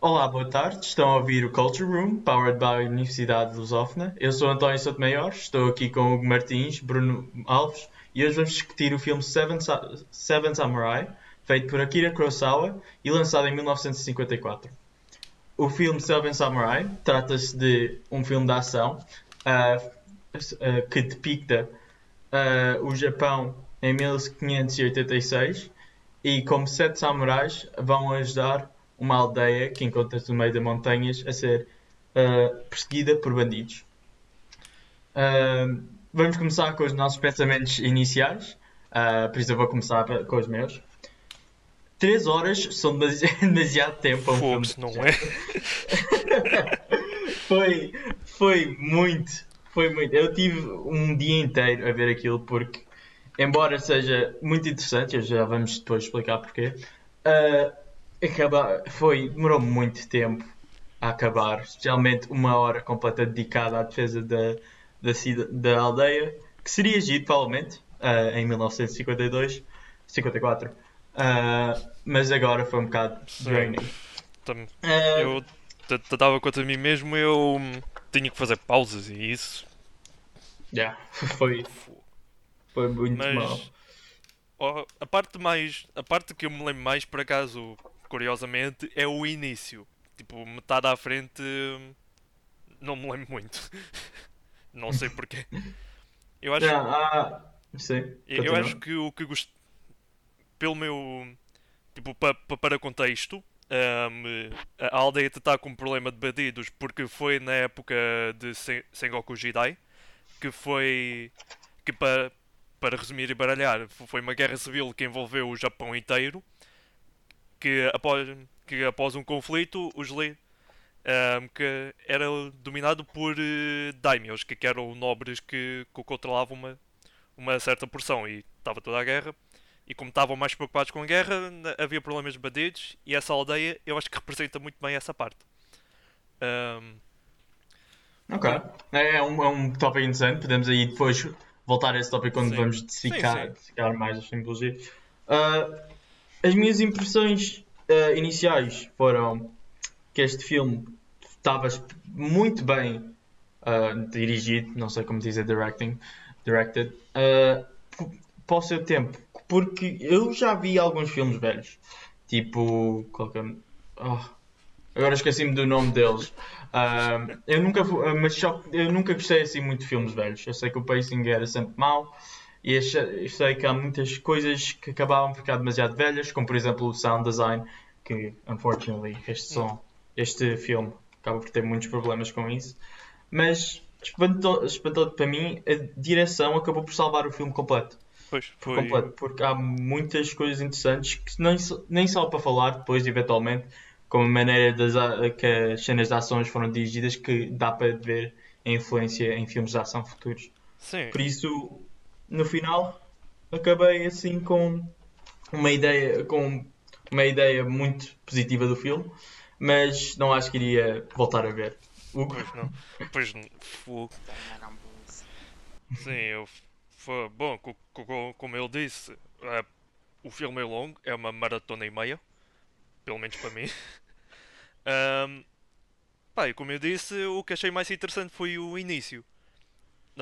Olá, boa tarde. Estão a ouvir o Culture Room, powered by a Universidade de Lusófona. Eu sou António Sotomayor, estou aqui com Hugo Martins, Bruno Alves e hoje vamos discutir o filme Seven, Seven Samurai, feito por Akira Kurosawa e lançado em 1954. O filme Seven Samurai trata-se de um filme de ação uh, uh, que depicta uh, o Japão em 1586 e como sete samurais vão ajudar uma aldeia que encontra-se no meio das montanhas a ser uh, perseguida por bandidos. Uh, vamos começar com os nossos pensamentos iniciais. Uh, por isso eu vou começar com os meus. Três horas são demasiado tempo. Um não é? foi, foi muito, foi muito. Eu tive um dia inteiro a ver aquilo porque, embora seja muito interessante, já vamos depois explicar porquê, uh, acabar, foi, demorou muito tempo a acabar, especialmente uma hora completa dedicada à defesa da, da, da aldeia, que seria giro, provavelmente, uh, em 1952, 54. Uh, mas agora foi um bocado draining. Uh, eu dava conta de mim mesmo, eu tinha que fazer pausas e isso. Yeah, foi, foi muito mas, mal. Oh, a parte mais. A parte que eu me lembro mais, por acaso, curiosamente, é o início. Tipo, metade à frente não me lembro muito. não sei porquê. Eu acho. Ah, sim, eu acho que o que gosto. Pelo meu. Tipo, pa, pa, para contexto, um, a aldeia está com um problema de bandidos porque foi na época de Sengoku Jidai que foi. que para, para resumir e baralhar, foi uma guerra civil que envolveu o Japão inteiro que após, que após um conflito, os Lee, um, que era dominado por uh, daimyos, que, que eram nobres que, que controlavam uma, uma certa porção e estava toda a guerra. E como estavam mais preocupados com a guerra, havia problemas de bandidos e essa aldeia eu acho que representa muito bem essa parte. Um... Ok. É, é um, é um tópico interessante. Podemos aí depois voltar a esse tópico quando sim. vamos dissecar, mais as simbologias. Uh, as minhas impressões uh, iniciais foram que este filme estava muito bem uh, dirigido, não sei como dizer directing, directed, uh, para o seu tempo, porque eu já vi alguns filmes velhos, tipo, qualquer, oh, agora esqueci-me do nome deles. Uh, eu nunca, mas só, eu nunca gostei assim muito de filmes velhos. Eu sei que o pacing era sempre mau e achei, sei que há muitas coisas que acabavam por ficar demasiado velhas, como por exemplo o sound design, que unfortunately este som, este filme acaba por ter muitos problemas com isso. Mas espantou, espantou para mim, a direção acabou por salvar o filme completo. Pois, foi... completo, porque há muitas coisas interessantes que nem, nem só para falar depois, eventualmente, como a maneira das, que as cenas de ações foram dirigidas, que dá para ver a influência em filmes de ação futuros. Sim. Por isso, no final acabei assim com uma ideia com uma ideia muito positiva do filme, mas não acho que iria voltar a ver. Hugo? Pois não. Pois não. Sim, eu. Foi, bom, como ele disse, é, o filme é longo, é uma maratona e meia. Pelo menos para mim. Um, pá, e como eu disse, o que achei mais interessante foi o início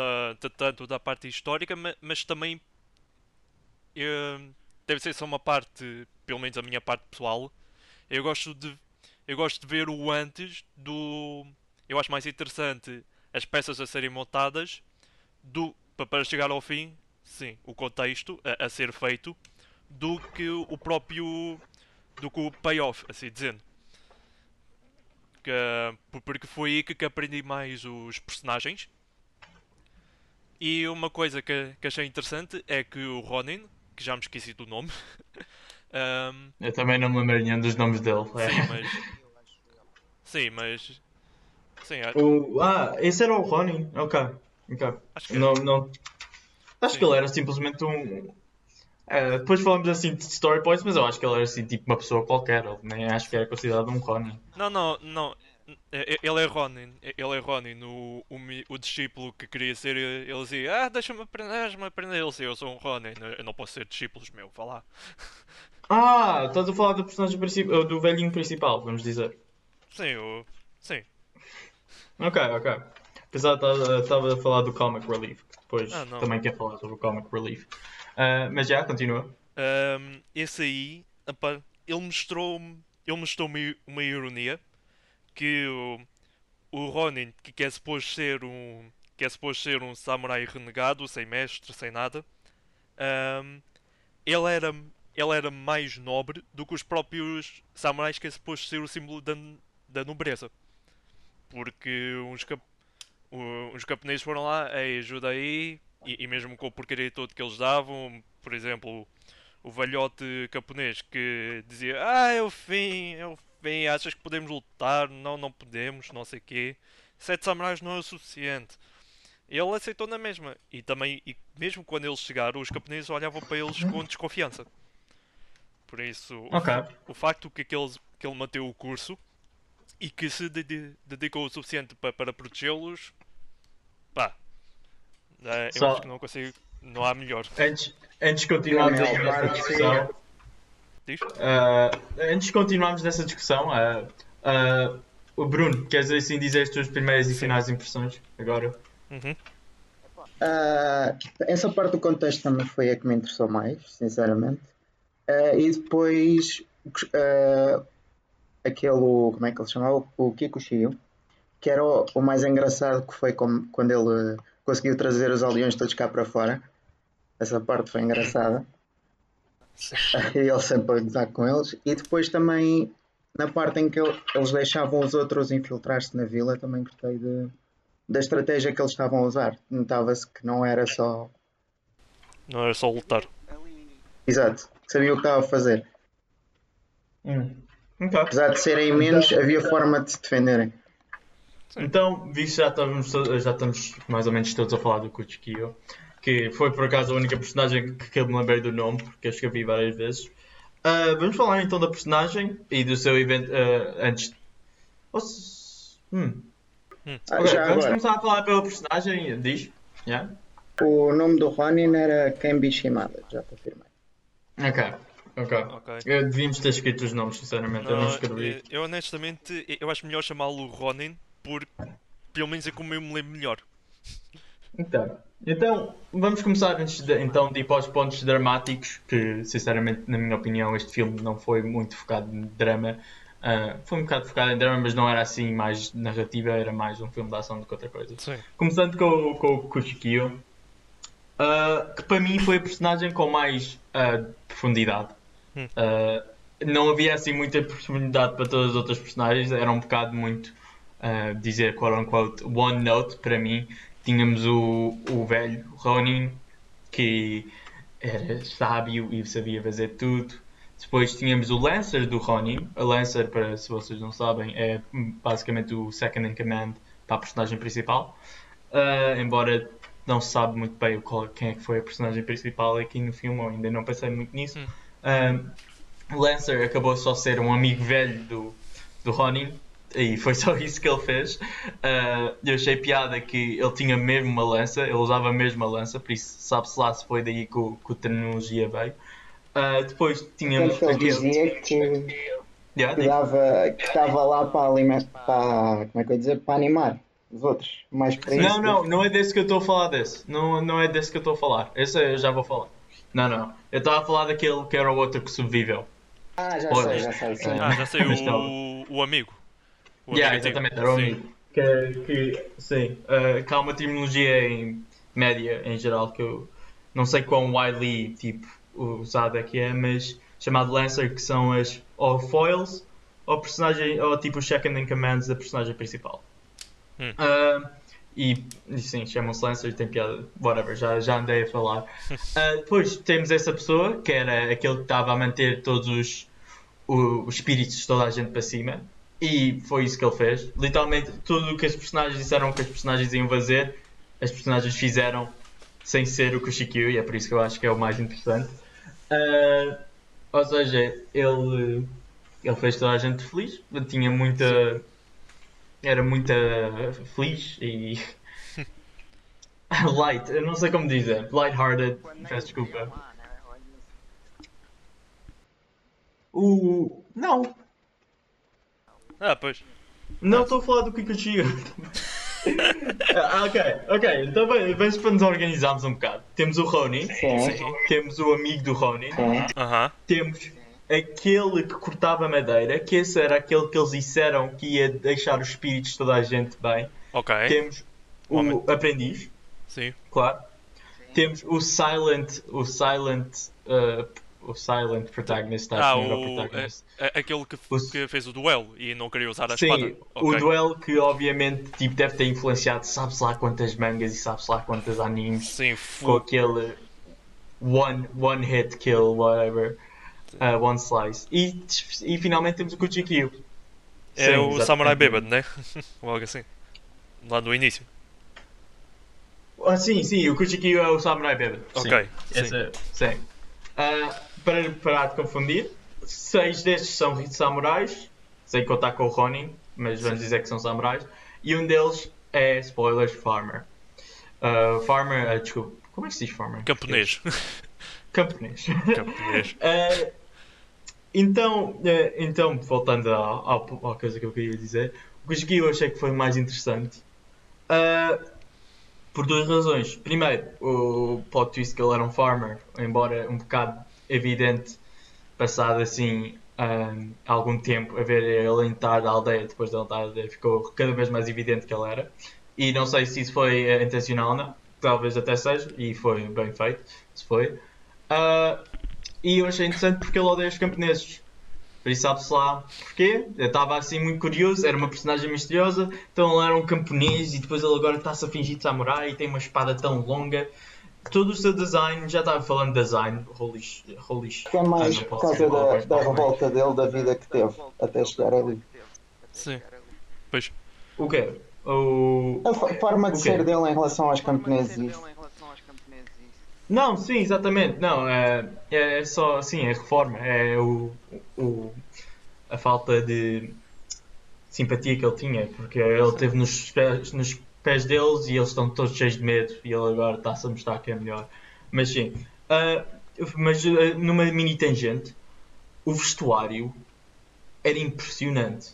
uh, tanto da parte histórica, mas, mas também uh, deve ser só uma parte, pelo menos a minha parte pessoal. Eu gosto de eu gosto de ver o antes do. Eu acho mais interessante as peças a serem montadas do para chegar ao fim, sim, o contexto a, a ser feito do que o próprio do que o payoff, assim dizendo. Que, porque foi aí que, que aprendi mais os personagens e uma coisa que, que achei interessante é que o Ronin, que já me esqueci do nome. um... Eu também não me lembro nenhum dos nomes dele. Sim, mas. Sim, mas. Sim, o... Ah, esse era o Ronin? Ok. okay. Acho que não, não... Acho Sim. que ele era simplesmente um. Uh, depois falamos assim de story points, mas eu acho que ele era assim tipo uma pessoa qualquer, nem acho que era considerado um Ronin. Não, não, não. É, é, ele é Ronin, é, ele é Ronin, o, o, o discípulo que queria ser, ele dizia, ah, deixa-me aprender, deixa-me aprender, ele dizia, eu sou um Ronin, eu não posso ser discípulos meu, vá lá. Ah, estás a falar do personagem principal, do velhinho principal, vamos dizer. Sim, eu... Sim. Ok, ok. Apesar de estava a falar do Comic Relief, que depois Ah, também quer falar sobre o Comic Relief. Ah, mas já, continua. Ahm, esse aí, epá, ele mostrou-me ele mostrou uma, uma ironia que o, o Ronin, que, é suposto ser um que é suposto ser um samurai renegado, sem mestre, sem nada, ahm, ele era ele era mais nobre do que os próprios samurais que é suposto ser o símbolo da, da nobreza. Porque uns, cap, o- uns camponeses foram lá, ei, ajuda aí, e, e mesmo com o porcaria todo que eles davam, por exemplo, o velhote camponês que dizia Ah, é o fim, é o achas que podemos lutar? Não, não podemos, não sei quê. Sete samurais não é o suficiente. Ele aceitou na mesma. E também, e mesmo quando eles chegaram, os camponeses olhavam para eles com desconfiança. Por isso, o, Ok. fa- o facto que, aqueles, que ele manteve o curso e que se dedi- dedicou o suficiente pa- para protegê-los, pá, é, eu Só- acho que não consigo, não há melhor. Antes, antes de continuarmos que discussão, Diz? ah, antes de continuarmos nessa discussão, ah, o Bruno, queres assim dizer as tuas primeiras e finais impressões agora? Uhum. Essa parte do contexto também foi a que me interessou mais, sinceramente. E depois aquele, como é que ele se chamava? O Kikuchiyo, que era o, o mais engraçado que foi como- quando ele conseguiu trazer os aldeões todos cá para fora. Essa parte foi engraçada. E ele sempre a gozar com eles. E depois também na parte em que ele- eles deixavam os outros infiltrar-se na vila, também gostei de, da estratégia que eles estavam a usar. Notava-se que não era só. Não era só lutar. Exato, sabia o que estava a fazer. Ok. Apesar de serem menos, havia forma de se defenderem. Então, visto que já estamos, to- já estamos mais ou menos todos a falar do Kuchikyo, que foi por acaso a única personagem que, que eu me lembrei do nome, porque eu escrevi várias vezes. Ah, vamos falar então da personagem e do seu evento ah, antes. Ou se- hum. Ah, Ok, já vamos agora, começar a falar pela personagem, diz? Yeah? o nome do Ronin era Kenbi Shimada, já confirmei. Ok, ok. Ok. Eu devíamos ter escrito os nomes, sinceramente, eu não Não, escrevi. eu, eu honestamente eu acho melhor chamá-lo Ronin porque pelo menos é como eu me lembro melhor. Então, então vamos começar antes de, então, de ir para os pontos dramáticos, que sinceramente, na minha opinião, este filme não foi muito focado em drama. Ah, foi um bocado focado em drama, mas não era assim mais narrativa, era mais um filme de ação do que outra coisa. Sim. Começando com, o- com o Kushikyo, ah, que para mim foi a personagem com mais ah, profundidade. Hum. Não havia assim muita profundidade para todas as outras personagens, era um bocado muito dizer quote unquote one note para mim. Tínhamos o, o velho Ronin que era sábio e sabia fazer tudo. Depois tínhamos o Lancer do Ronin. A Lancer, para se vocês não sabem, é basicamente o second in command para a personagem principal. Ah, embora não se sabe muito bem qual- quem é que foi a personagem principal aqui no filme, eu ainda não pensei muito nisso. Hum. Ah, o Lancer acabou só ser um amigo velho do, do Ronin e foi só isso que ele fez. Ah, eu achei piada que ele tinha mesmo uma lança, ele usava mesmo a lança, por isso sabe-se lá se foi daí que, o, que a tecnologia veio. Ah, depois tínhamos que ele aquele. dizia que, Yeah, dava, que estava lá para alimentar, para, como é que eu dizer, para animar os outros, mais Não, não, não é desse que eu estou a falar desse. Não, não é desse que eu estou a falar. Esse eu já vou falar. Não, não. Eu estava a falar daquele que era o outro que sobreviveu. Ah, já Olha. sei, já sei. sei. Ah, já sei o, o amigo. O Yeah, exatamente, era o Sim. Que, que, sim, uh, que há uma terminologia em média em geral que eu não sei quão widely tipo, usada que é, mas chamado Lancer, que são as ou foils ou personagem, ou tipo os second in commands da personagem principal. Hum. Uh, e, e sim, chamam-se Lancer, tem piada, whatever, já, já andei a falar. Uh, depois temos essa pessoa, que era aquele que estava a manter todos os, o- os espíritos de toda a gente para cima. E foi isso que ele fez. Literalmente, tudo o que as personagens disseram que as personagens iam fazer, as personagens fizeram sem ser o Kushikyo, e é por isso que eu acho que é o mais interessante. Ah, ou seja, ele, ele fez toda a gente feliz, tinha muita. Era muita feliz e. light, eu não sei como dizer, light-hearted, peço desculpa. O. Não, Ah, pois. Não estou a falar do Kikuchiyo. ah, ok, ok. Então vamos para nos organizarmos um bocado. Temos o Ronin, Sim, temos o amigo do Ronin, sim. Aham. temos aquele que cortava madeira, que esse era aquele que eles disseram que ia deixar os espíritos de toda a gente bem. Ok. Temos o Homem. aprendiz, Sim. claro. Temos o Silent, o Silent, uh, o Silent Protagonist, Ah, acho o. Protagonist. é- é aquele que, O- que fez o duelo e não queria usar a Sim, espada. o Ok. duelo que obviamente tipo, deve ter influenciado sabe-se lá quantas mangas e sabe-se lá quantas animes Sim, com aquele one, one hit kill, whatever, uh, one slice. E, e finalmente temos o Kuchikyo. é Sim, o exatamente. Samurai Bêbado, né? Ou algo assim. Lá no início. Ah, sim, sim, o Kuchikyo é o Samurai Bêbado. Sim. Ok, sim. Esse é- sim. Ah, para parar de confundir, seis destes são samurais, sem contar com o Ronin, mas vamos dizer que são samurais, e um deles é, spoilers, Farmer. Ah, farmer, ah, desculpa, como é que se diz Farmer? Camponês. Camponês. Camponês. Ah, então, eh, então, voltando à, coisa que eu queria dizer, o Kuchiki eu achei que foi mais interessante ah, por duas razões. Primeiro, o plot twist que ele era um farmer, embora um bocado evidente, passado assim ah, algum tempo a ver ele entrar da aldeia, depois de ele entrar da aldeia, ficou cada vez mais evidente que ele era. E não sei se isso foi eh, intencional ou não, talvez até seja, e foi bem feito, se foi. Ah, e eu achei interessante porque ele odeia os camponeses. Por isso sabe-se lá porquê. Eu estava assim muito curioso, era uma personagem misteriosa, então ele era um camponês e depois ele agora está-se a fingir de samurai e tem uma espada tão longa. Todo o seu design, já estava falando de design, holy, sh- É mais por causa da, da revolta dele, da vida que teve até chegar ali. Sim. Pois. O quê? O... A fo- forma de ser dele em relação aos camponeses. Não, sim, exatamente. Não, é, é só assim, é reforma. É o, o, a falta de simpatia que ele tinha, porque ele teve nos pés, nos pés deles e eles estão todos cheios de medo e ele agora está-se a mostrar que é melhor. Mas sim, ah, mas ah, numa mini tangente, o vestuário era impressionante.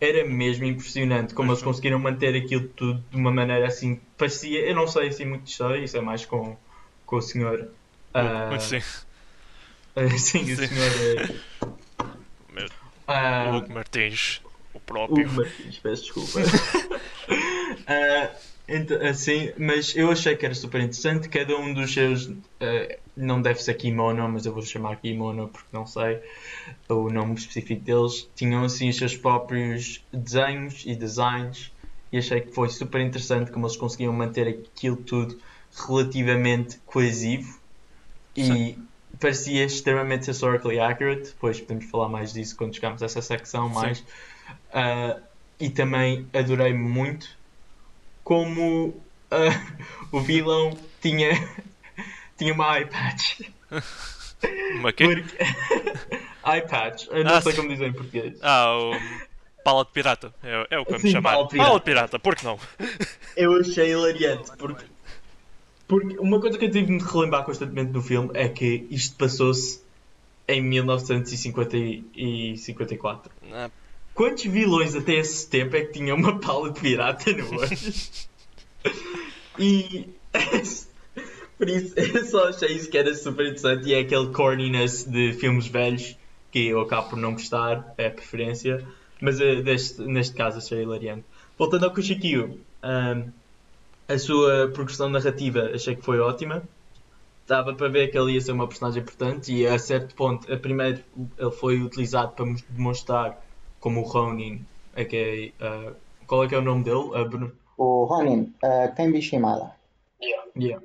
Era mesmo impressionante como eles conseguiram manter aquilo tudo de uma maneira assim. Parecia, eu não sei assim muito de história, isso é mais com, com o senhor. Mas sim. sim, o Sim. senhor. Ah, Hugo Martins, o próprio. Martins, peço desculpa. Ah, então, assim, mas eu achei que era super interessante. Cada um dos seus. ah, não deve ser kimono, mas eu vou chamar kimono porque não sei o nome específico deles. Tinham assim os seus próprios desenhos e designs. E achei que foi super interessante como eles conseguiam manter aquilo tudo relativamente coesivo e parecia extremamente historically accurate. Depois podemos falar mais disso quando chegarmos a essa secção mais. Ah, e também adorei muito como ah, o vilão tinha, tinha uma patch. Uma quê? Porque... patch, eu não Ah, sei como dizer em português. Ah, o Pala de Pirata. É, é o que vamos Sim, chamar. Pala de Pirata. Pala de Pirata, por que não? Eu achei hilariante porque, porque uma coisa que eu tive de relembrar constantemente no filme é que isto passou-se em 1954. Ah, Quantos vilões até esse tempo é que tinham uma pala de pirata no olho? e por isso eu só achei isso que era super interessante e é aquele corniness de filmes velhos que eu acabo por não gostar, é a preferência, mas eh, deste, neste caso achei hilariante. Voltando ao Kushikyo, ahm, a sua progressão narrativa achei que foi ótima. Dava para ver que ele ia ser uma personagem importante e a certo ponto, a primeiro ele foi utilizado para demonstrar como o Ronin, é que é, ah, qual é que é o nome dele? Bruno? O Ronin, uh, Kenbi Shimada. Yeah.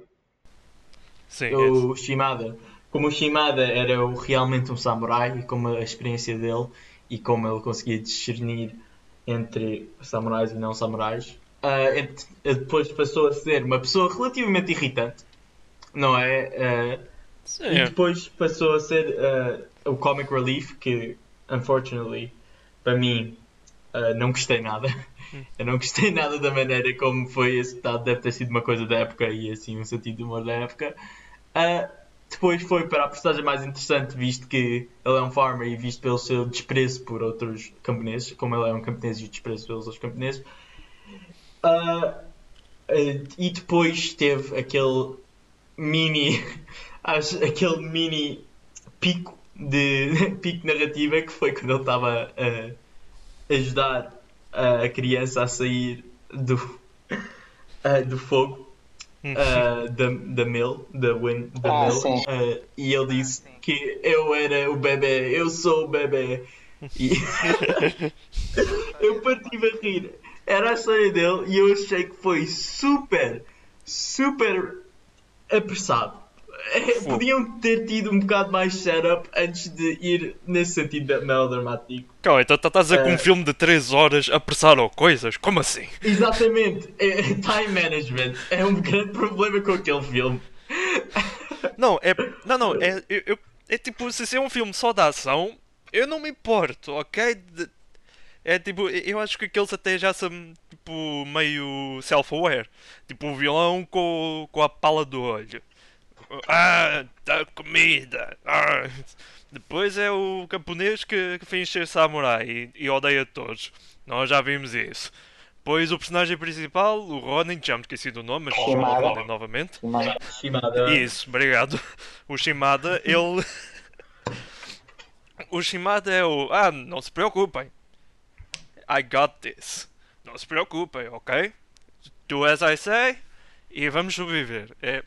sim, é. O Shimada. Como o Shimada era o- realmente um samurai e como a experiência dele e como ele conseguia discernir entre samurais e não samurais, ah, ent- depois passou a ser uma pessoa relativamente irritante, não é? Ah, sim, E é. depois passou a ser uh, o Comic Relief, que, unfortunately, para mim, uh, não gostei nada. Eu não gostei nada da maneira como foi executado. Deve ter sido uma coisa da época e, assim, um sentido de humor da época. Uh, depois foi para a personagem mais interessante, visto que ele é um farmer e visto pelo seu desprezo por outros camponeses, como ele é um camponês e o desprezo pelos outros camponeses. Uh, uh, e depois teve aquele mini, acho, aquele mini pico de pico narrativa que foi quando ele estava a ajudar a criança a sair do, uh, do fogo uh, da, da Mill, da Win, da Ah, Mill, uh, e ele disse que eu era o bebê, eu sou o bebê. E eu parti a rir. Era a história dele e eu achei que foi super, super apressado. Podiam ter tido um bocado mais setup antes de ir nesse sentido melodramático. Calma, então estás a que um Eh. filme de 3 horas apressaram coisas? Como assim? Exatamente, é- time management é um grande problema com aquele filme. Não, é. Não, não, é. eu- eu- é tipo, se é um filme só de ação, eu não me importo, ok? De- é tipo, eu acho que aqueles até já são tipo meio self-aware. Tipo o vilão com, com a pala do olho. Ah, dá comida. Ah. Depois é o camponês que, que finge ser samurai e, e odeia todos. Nós já vimos isso. Depois o personagem principal, o Ronin, já me esqueci do nome, mas vou chamar Shimada. Ronin novamente. Shimada. Isso, obrigado. O Shimada, ele. O Shimada é o. Ah, não se preocupem. I got this. Não se preocupem, ok? Do as I say e vamos sobreviver. É.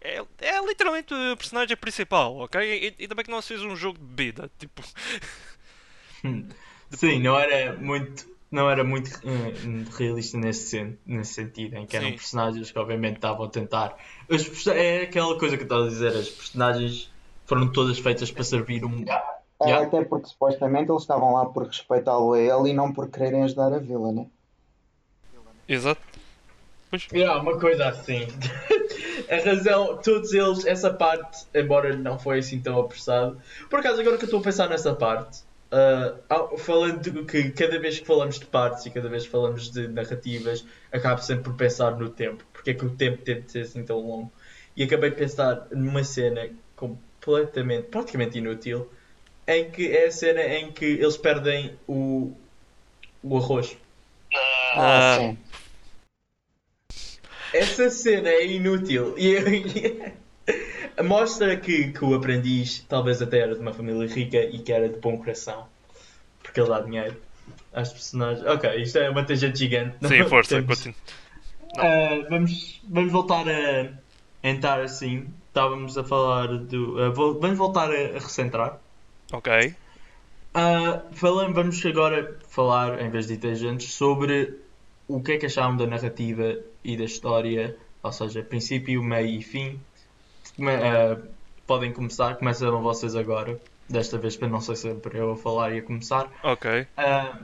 É, é literalmente o personagem principal, ok? E, e também que não fez um jogo de bebida. Tipo. Sim, não era muito, não era muito eh, realista nesse, nesse sentido, em que eram Sim. personagens que obviamente estavam a tentar. Perso- é aquela coisa que eu estava a dizer, as personagens foram todas feitas para servir um. é, Yeah. Até porque supostamente eles estavam lá por respeitá-lo a ele e não por quererem ajudar a vila, né? Exato. Yeah, uma coisa assim. a razão, todos eles, essa parte, embora não foi assim tão apressado. Por acaso, agora que eu estou a pensar nessa parte, ah, ah, falando de que cada vez que falamos de partes e cada vez que falamos de narrativas, acabo sempre por pensar no tempo. Porque é que o tempo teve de ser assim tão longo? E acabei de pensar numa cena completamente, praticamente inútil, em que é a cena em que eles perdem o, o arroz. Ah. sim. Essa cena é inútil e e- mostra que, que o aprendiz talvez até era de uma família rica e que era de bom coração porque ele dá dinheiro às personagens. Ok, isto é uma tangente gigante. Sim, Não força, temos- continua. Ah, vamos, vamos voltar a entrar assim. Estávamos a falar do. ah, vol- vamos voltar a, a recentrar. Ok. Ah, falando, vamos agora falar, em vez de tangentes, sobre o que é que acharam da narrativa e da história, ou seja, princípio, meio e fim. Come- ah, podem começar, começam vocês agora. Desta vez, para não ser sempre eu a falar e a começar. Ok. Ah,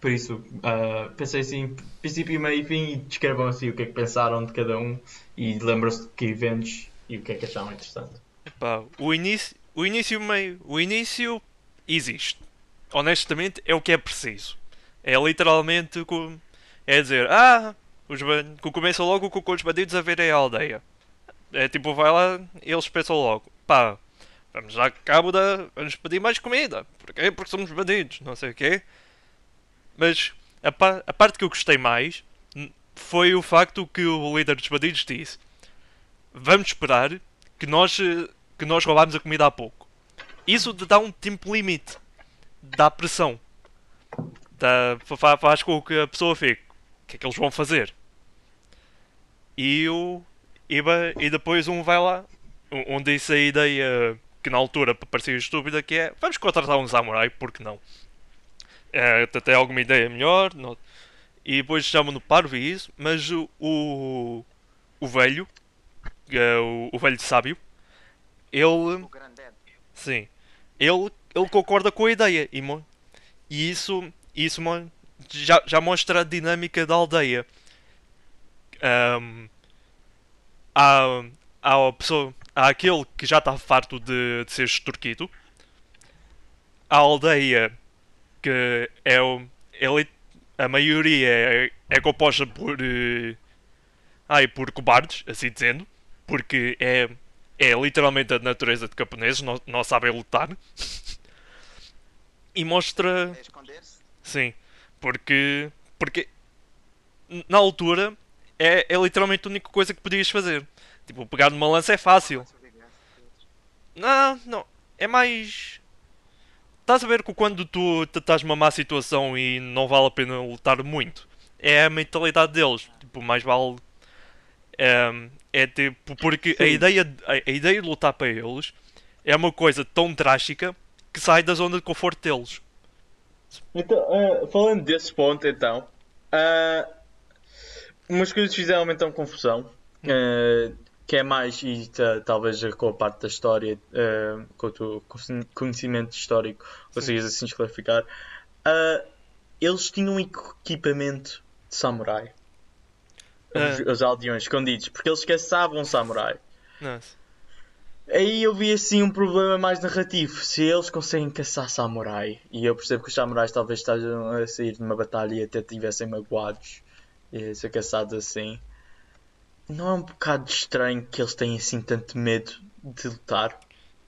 por isso, ah, pensei assim, princípio, meio e fim, e descrevam assim o que é que pensaram de cada um e lembram-se de que eventos e o que é que acharam interessante. Pá, o início, o início meio, o início existe. Honestamente é o que é preciso. É literalmente co- é dizer, ah, os ban- que começa logo com os bandidos a verem a aldeia. É tipo, vai lá, eles pensam logo, pá, vamos dar cabo da, vamos pedir mais comida. Porquê? Porque somos bandidos, não sei o quê. Mas a, pa- a parte que eu gostei mais hum, foi o facto que o líder dos bandidos disse: Vamos esperar que nós, que nós roubámos a comida há pouco. Isso dá um tempo limite. Dá pressão. Dá, fa- faz com que a pessoa fique. O que é que eles vão fazer? E, o, e, e depois um vai lá. Um disse a ideia que na altura parecia estúpida que é vamos contratar um samurai, porque não? É, até alguma ideia melhor. não- E depois chamam no parvo e isso, mas o, o, o velho, é o, o velho sábio, ele, sim, ele, ele concorda com a ideia e, e isso, isso mo- já, já mostra a dinâmica da aldeia. Ahm, há, há, a pessoa, há aquele que já está farto de, de ser extorquido, a aldeia que é, o- é a maioria é, é composta por eh, ai, por cobardes, assim dizendo, porque é é literalmente a natureza de camponeses, não, não sabem lutar. e mostra. É. Sim, porque. Porque na altura é, é literalmente a única coisa que podias fazer. Tipo, pegar numa lança é fácil. Não, não. É mais. Estás a ver que quando tu estás numa má situação e não vale a pena lutar muito, é a mentalidade deles. Tipo, mais vale. É, é tipo, porque a ideia, de- a, a ideia de lutar para eles é uma coisa tão drástica que sai da zona de conforto deles. Então, ah, falando desse ponto, então, ah, umas coisas fizeram então confusão, ah, que é mais, e ta- talvez com a parte da história, ah, com o teu conheci- conhecimento histórico, consegues assim clarificar. Ah, eles tinham equipamento de samurai. Os, Ah. os aldeões escondidos, porque eles caçavam samurai. Nossa. Aí eu vi assim um problema mais narrativo. Se eles conseguem caçar samurai, e eu percebo que os samurais talvez estejam a sair de uma batalha e até tivessem magoados e ser caçados assim, não é um bocado estranho que eles tenham assim tanto medo de lutar?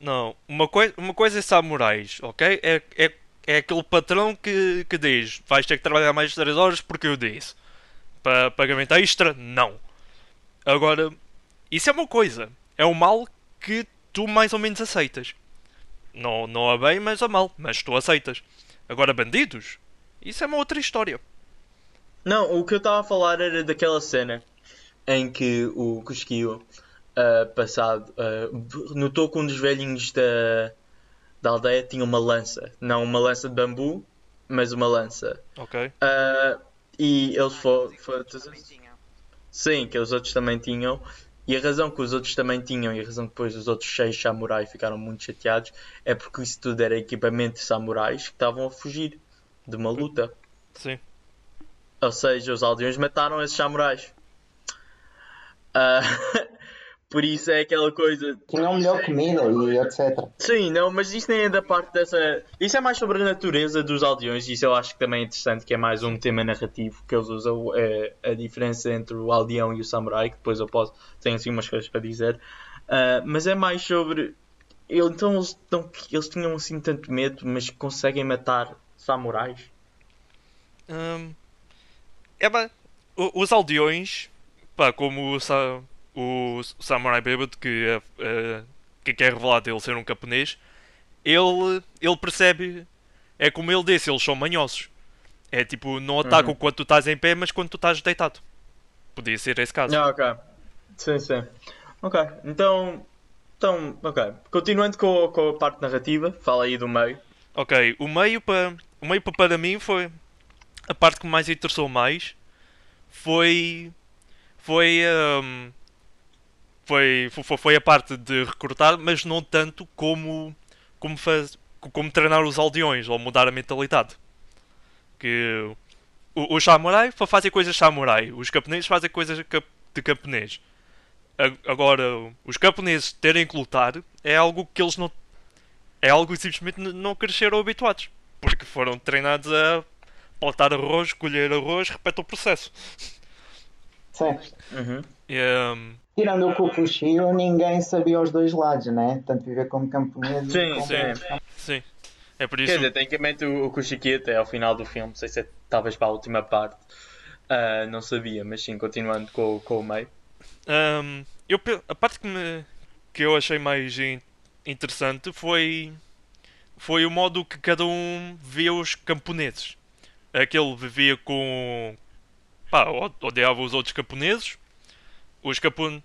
Não, uma, coi uma coisa é samurais, ok? É, é, é aquele patrão que, que diz vais ter que trabalhar mais de 3 horas porque eu disse. Para pagamento extra, não. Agora, isso é uma coisa. É um mal que tu mais ou menos aceitas. Não, não a bem, mas a mal. Mas tu aceitas. Agora, bandidos? Isso é uma outra história. Não, o que eu estava a falar era daquela cena em que o Cusquio, ah, passado, ah, notou que um dos velhinhos da, da aldeia tinha uma lança. Não uma lança de bambu, mas uma lança. Ok? Ah, e eles foram. Foram. Também tinham. Sim, que os outros também tinham. E a razão que os outros também tinham e a razão que depois os outros seis samurais ficaram muito chateados é porque isso tudo era equipamento de samurais que estavam a fugir de uma luta. Sim. Ou seja, os aldeões mataram esses samurais. Ah, por isso é aquela coisa. Tinham melhor comida e etc. Sim, não, mas isso nem é da parte dessa. Isso é mais sobre a natureza dos aldeões, e isso eu acho que também é interessante, que é mais um tema narrativo que eles usam, é a diferença entre o aldeão e o samurai, que depois eu posso, tenho assim umas coisas para dizer. Ah, mas é mais sobre. ele- Então eles, não- eles tinham assim tanto medo, mas conseguem matar samurais? Hum, é o- os aldeões, pá, como o, sa o Samurai Bêbado, que, é, é, que quer revelar dele ser um camponês, ele, ele percebe, é como ele disse, eles são manhosos. É tipo, não atacam Uhum. quando tu estás em pé, mas quando tu estás deitado. Podia ser esse caso. Ah, ok. Sim, sim. Ok, então. Então, ok. Continuando com, com a parte narrativa, fala aí do meio. Ok, o meio para o meio pa- para mim foi a parte que me mais interessou mais foi foi hum, foi, foi foi a parte de recrutar, mas não tanto como como faz, como treinar os aldeões ou mudar a mentalidade. Que os samurai fa- fazem coisas samurai, os camponeses fazem coisas de camponês. Agora, os camponeses terem que lutar é algo que eles não é algo que simplesmente não cresceram habituados. Porque foram treinados a plantar arroz, colher arroz, repete o processo. Sim. Uhum. E, hum, Tirando o Kukushio, ninguém sabia os dois lados, né? Tanto viver como camponês Sim, como sim. sim. É por isso. Quer dizer, tecnicamente o, o Kushiki até ao final do filme, não sei se é talvez para a última parte, ah, não sabia, mas sim, continuando com, com o meio. hum, eu, a parte que, me, que eu achei mais in- interessante foi, foi o modo que cada um via os camponeses. Aquele vivia com. pá, odiava os outros camponeses. Os capon...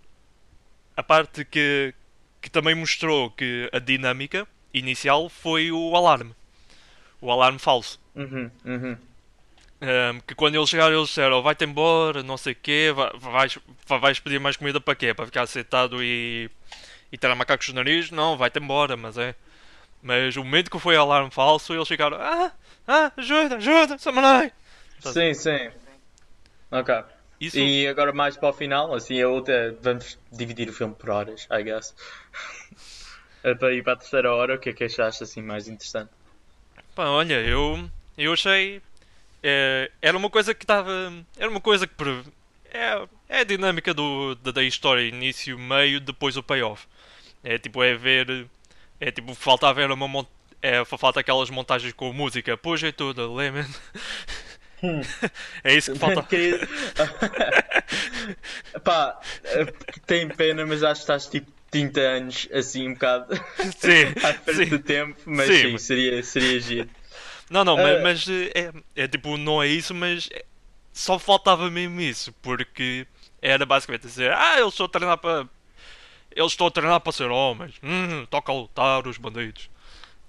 A parte que, que também mostrou que a dinâmica inicial foi o alarme. O alarme falso. Uhum, uhum. Um, que quando eles chegaram eles disseram vai-te embora, não sei o quê, vai- vais, vai- vais pedir mais comida para quê? Para ficar sentado e, e ter macacos nos narizes? Não, vai-te embora, mas é. Mas o momento que foi alarme falso, eles ficaram ah, ah, ajuda, ajuda, samurai! Sim, sim. Ok. Isso, E agora mais para o final, assim a outra, vamos dividir o filme por horas, I guess. Até ir para a terceira hora, o que é que achaste assim mais interessante? pá, olha, eu, eu achei. é, era uma coisa que estava. Era uma coisa que. É, é a dinâmica do, da, da história, início, meio, depois o payoff. É tipo, é ver. É tipo, falta ver uma mont... É, falta aquelas montagens com música. Puxa e tudo, Lemon. Hum. é isso que falta. Pá, eh, tem pena, mas acho que estás tipo 30 anos assim um bocado Sim, à frente sim. do tempo, mas Sim, sim, mas- seria, seria giro. Não, não, Eh, mas, mas, eh, é, é tipo, não é isso, mas é- só faltava mesmo isso, porque era basicamente dizer, ah, eles estão a treinar para. Eles estão a treinar para ser homens, hum, toca a lutar os bandidos.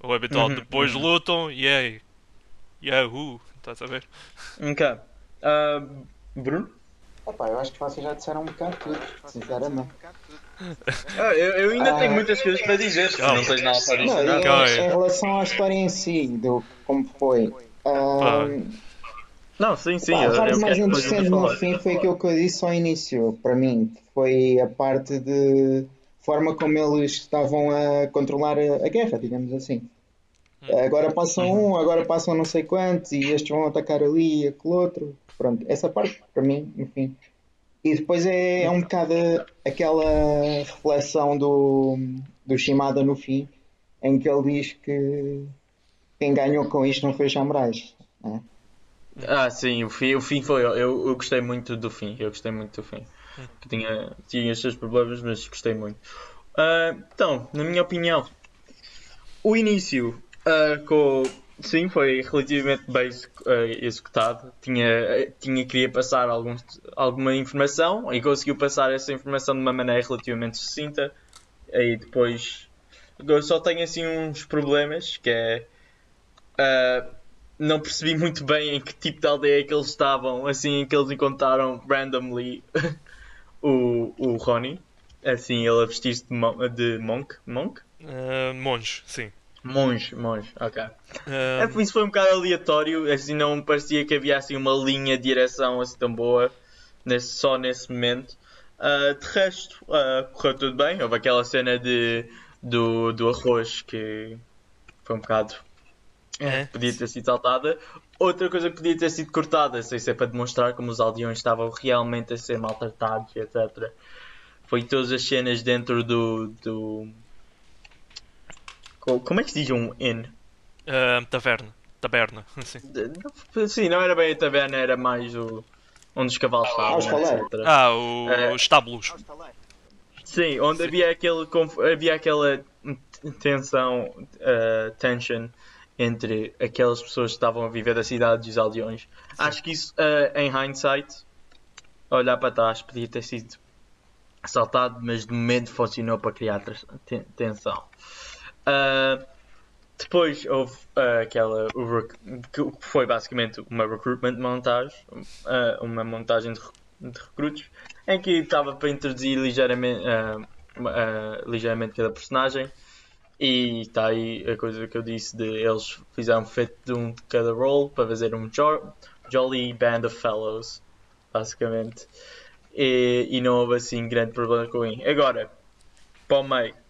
O habitual, Uhum, depois uhum. lutam, yay, yahoo, estás a ver? Ok. Ah, Bruno? Epá, eu acho que vocês já disseram um bocado tudo, sinceramente. Ah, eu, eu ainda Ah. tenho muitas coisas para dizer, se não tens nada para Não, dizer. em, Calma. em relação à história em si, do como foi. ahm, Não, sim, sim. pá, a parte mais interessante no fim foi aquilo que eu disse ao início, para mim. Foi a parte de forma como eles estavam a controlar a, a guerra, digamos assim. Agora passam um, agora passam não sei quantos, e estes vão atacar ali e aquele outro. Pronto, essa parte, para mim, enfim. E depois é, é um bocado aquela reflexão do, do Shimada no fim, em que ele diz que quem ganhou com isto não foi Samurais. né? Ah, sim, o fim, o fim foi. Eu, eu gostei muito do fim. Eu gostei muito do fim. Que tinha, tinha os seus problemas, mas gostei muito. Ah, então, na minha opinião, o início ah, com, sim, foi relativamente bem ah, executado. Tinha, tinha, queria passar algum, alguma informação e conseguiu passar essa informação de uma maneira relativamente sucinta. Aí depois eu só tenho assim uns problemas que é. ah, não percebi muito bem em que tipo de aldeia é que eles estavam, assim, que eles encontraram randomly o, o Ronnie. Assim, ele a vestir-se de, mon- de monk. Monk? Eh, monge, sim. Monge, monge, ok. Eh, É, isso foi um bocado aleatório, assim, não parecia que havia assim uma linha de direção assim tão boa, nesse, só nesse momento. Ah, de resto, ah, correu tudo bem. Houve aquela cena de, do, do arroz que foi um bocado É. podia ter sido saltada. Outra coisa que podia ter sido cortada, sei se é para demonstrar como os aldeões estavam realmente a ser maltratados, etc. Foi todas as cenas dentro do. do... Co- Como é que se diz um inn? eh, taverna. Taberna, sim. Sim, não era bem a taverna, era mais o. onde os cavalos estavam, os cavalos. etc. Ah, o- Eh, os estábulos. Sim, onde havia, aquele, conf- havia aquela tensão, uh, tension entre aquelas pessoas que estavam a viver da cidade e os aldeões. Acho que isso, uh, em hindsight, olhar para trás, podia ter sido saltado, mas de momento funcionou para criar tensão. Uh, depois houve uh, aquela que foi basicamente uma recruitment montage, uh, uma montagem de, de recrutos, em que estava para introduzir ligeiramente, ligeiramente cada personagem. E está aí a coisa que eu disse de eles fizeram feito de um de cada role para fazer um jo Jolly Band of Fellows, basicamente. E, e não houve assim grande problema com ele. Agora, para o meio.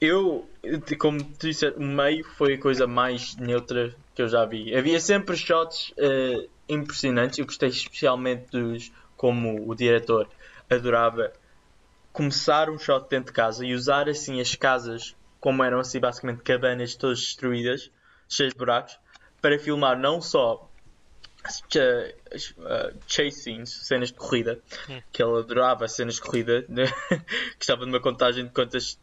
Eu, como tu disse, o meio foi a coisa mais neutra que eu já vi. Havia sempre shots eh, impressionantes. Eu gostei especialmente dos como o diretor adorava começar um shot dentro de casa e usar assim as casas como eram assim basicamente cabanas todas destruídas, cheias de buracos, para filmar não só cha- as, uh, cenas de corrida, que ele adorava cenas de corrida, né? que estava numa contagem de quantas,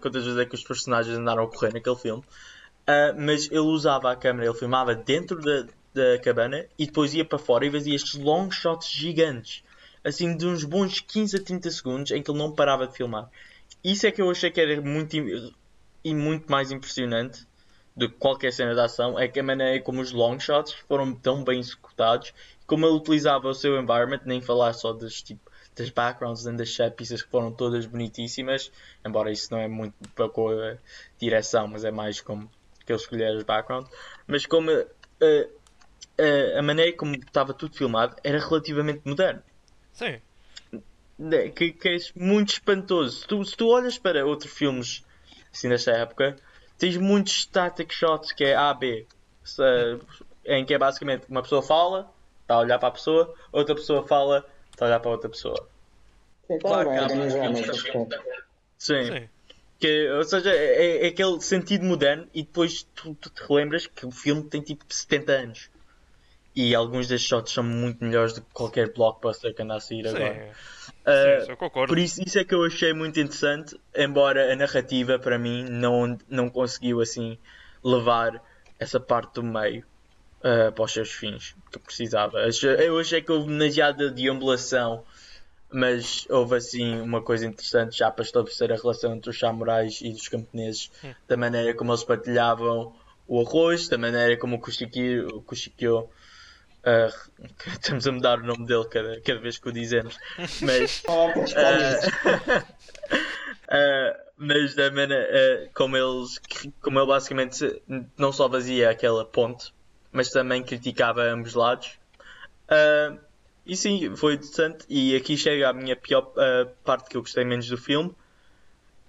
quantas vezes é que os personagens andaram a correr naquele filme. Uh, mas ele usava a câmera, ele filmava dentro da, da cabana e depois ia para fora e fazia estes long shots gigantes, assim de uns bons 15 a 30 segundos em que ele não parava de filmar. Isso é que eu achei que era muito e muito mais impressionante que qualquer cena de ação, é que a maneira como os long shots foram tão bem executados, como ele utilizava o seu environment, nem falar só das, tipo, das backgrounds e das set pieces que foram todas bonitíssimas, embora isso não é muito para com a direção, mas é mais como que ele escolher as backgrounds, mas como eh, eh, a maneira como estava tudo filmado era relativamente moderno. Sim. né, que, que é muito espantoso. Se tu, se tu olhas para outros filmes assim desta época, tens muitos static shots que é A, B, se- em que é basicamente uma pessoa fala, está a olhar para a pessoa, outra pessoa fala, está a olhar para outra pessoa. Sim, está Claro bem que há. Sim. Sim. Que, ou seja, é, é aquele sentido moderno e depois tu, tu te relembras que o filme tem tipo 70 anos. E alguns destes shots são muito melhores do que qualquer blockbuster que anda a sair Sim, agora. Sim, Uh, eu concordo. por isso, isso é que eu achei muito interessante, embora a narrativa para mim não, não conseguiu assim levar essa parte do meio uh, para os seus fins que precisava. Eu achei que houve demasiada deambulação, mas houve assim uma coisa interessante já para estabelecer a relação entre os samurais e os camponeses, Hum. da maneira como eles partilhavam o arroz, da maneira como o Kushikyo, o Kushikyo uh, estamos a mudar o nome dele cada, cada vez que o dizemos, mas Ah, nisso. Uh, mas da maneira uh, como eles como ele basicamente não só fazia aquela ponte mas também criticava ambos lados Uh, e sim, foi interessante e aqui chega a minha pior uh, parte que eu gostei menos do filme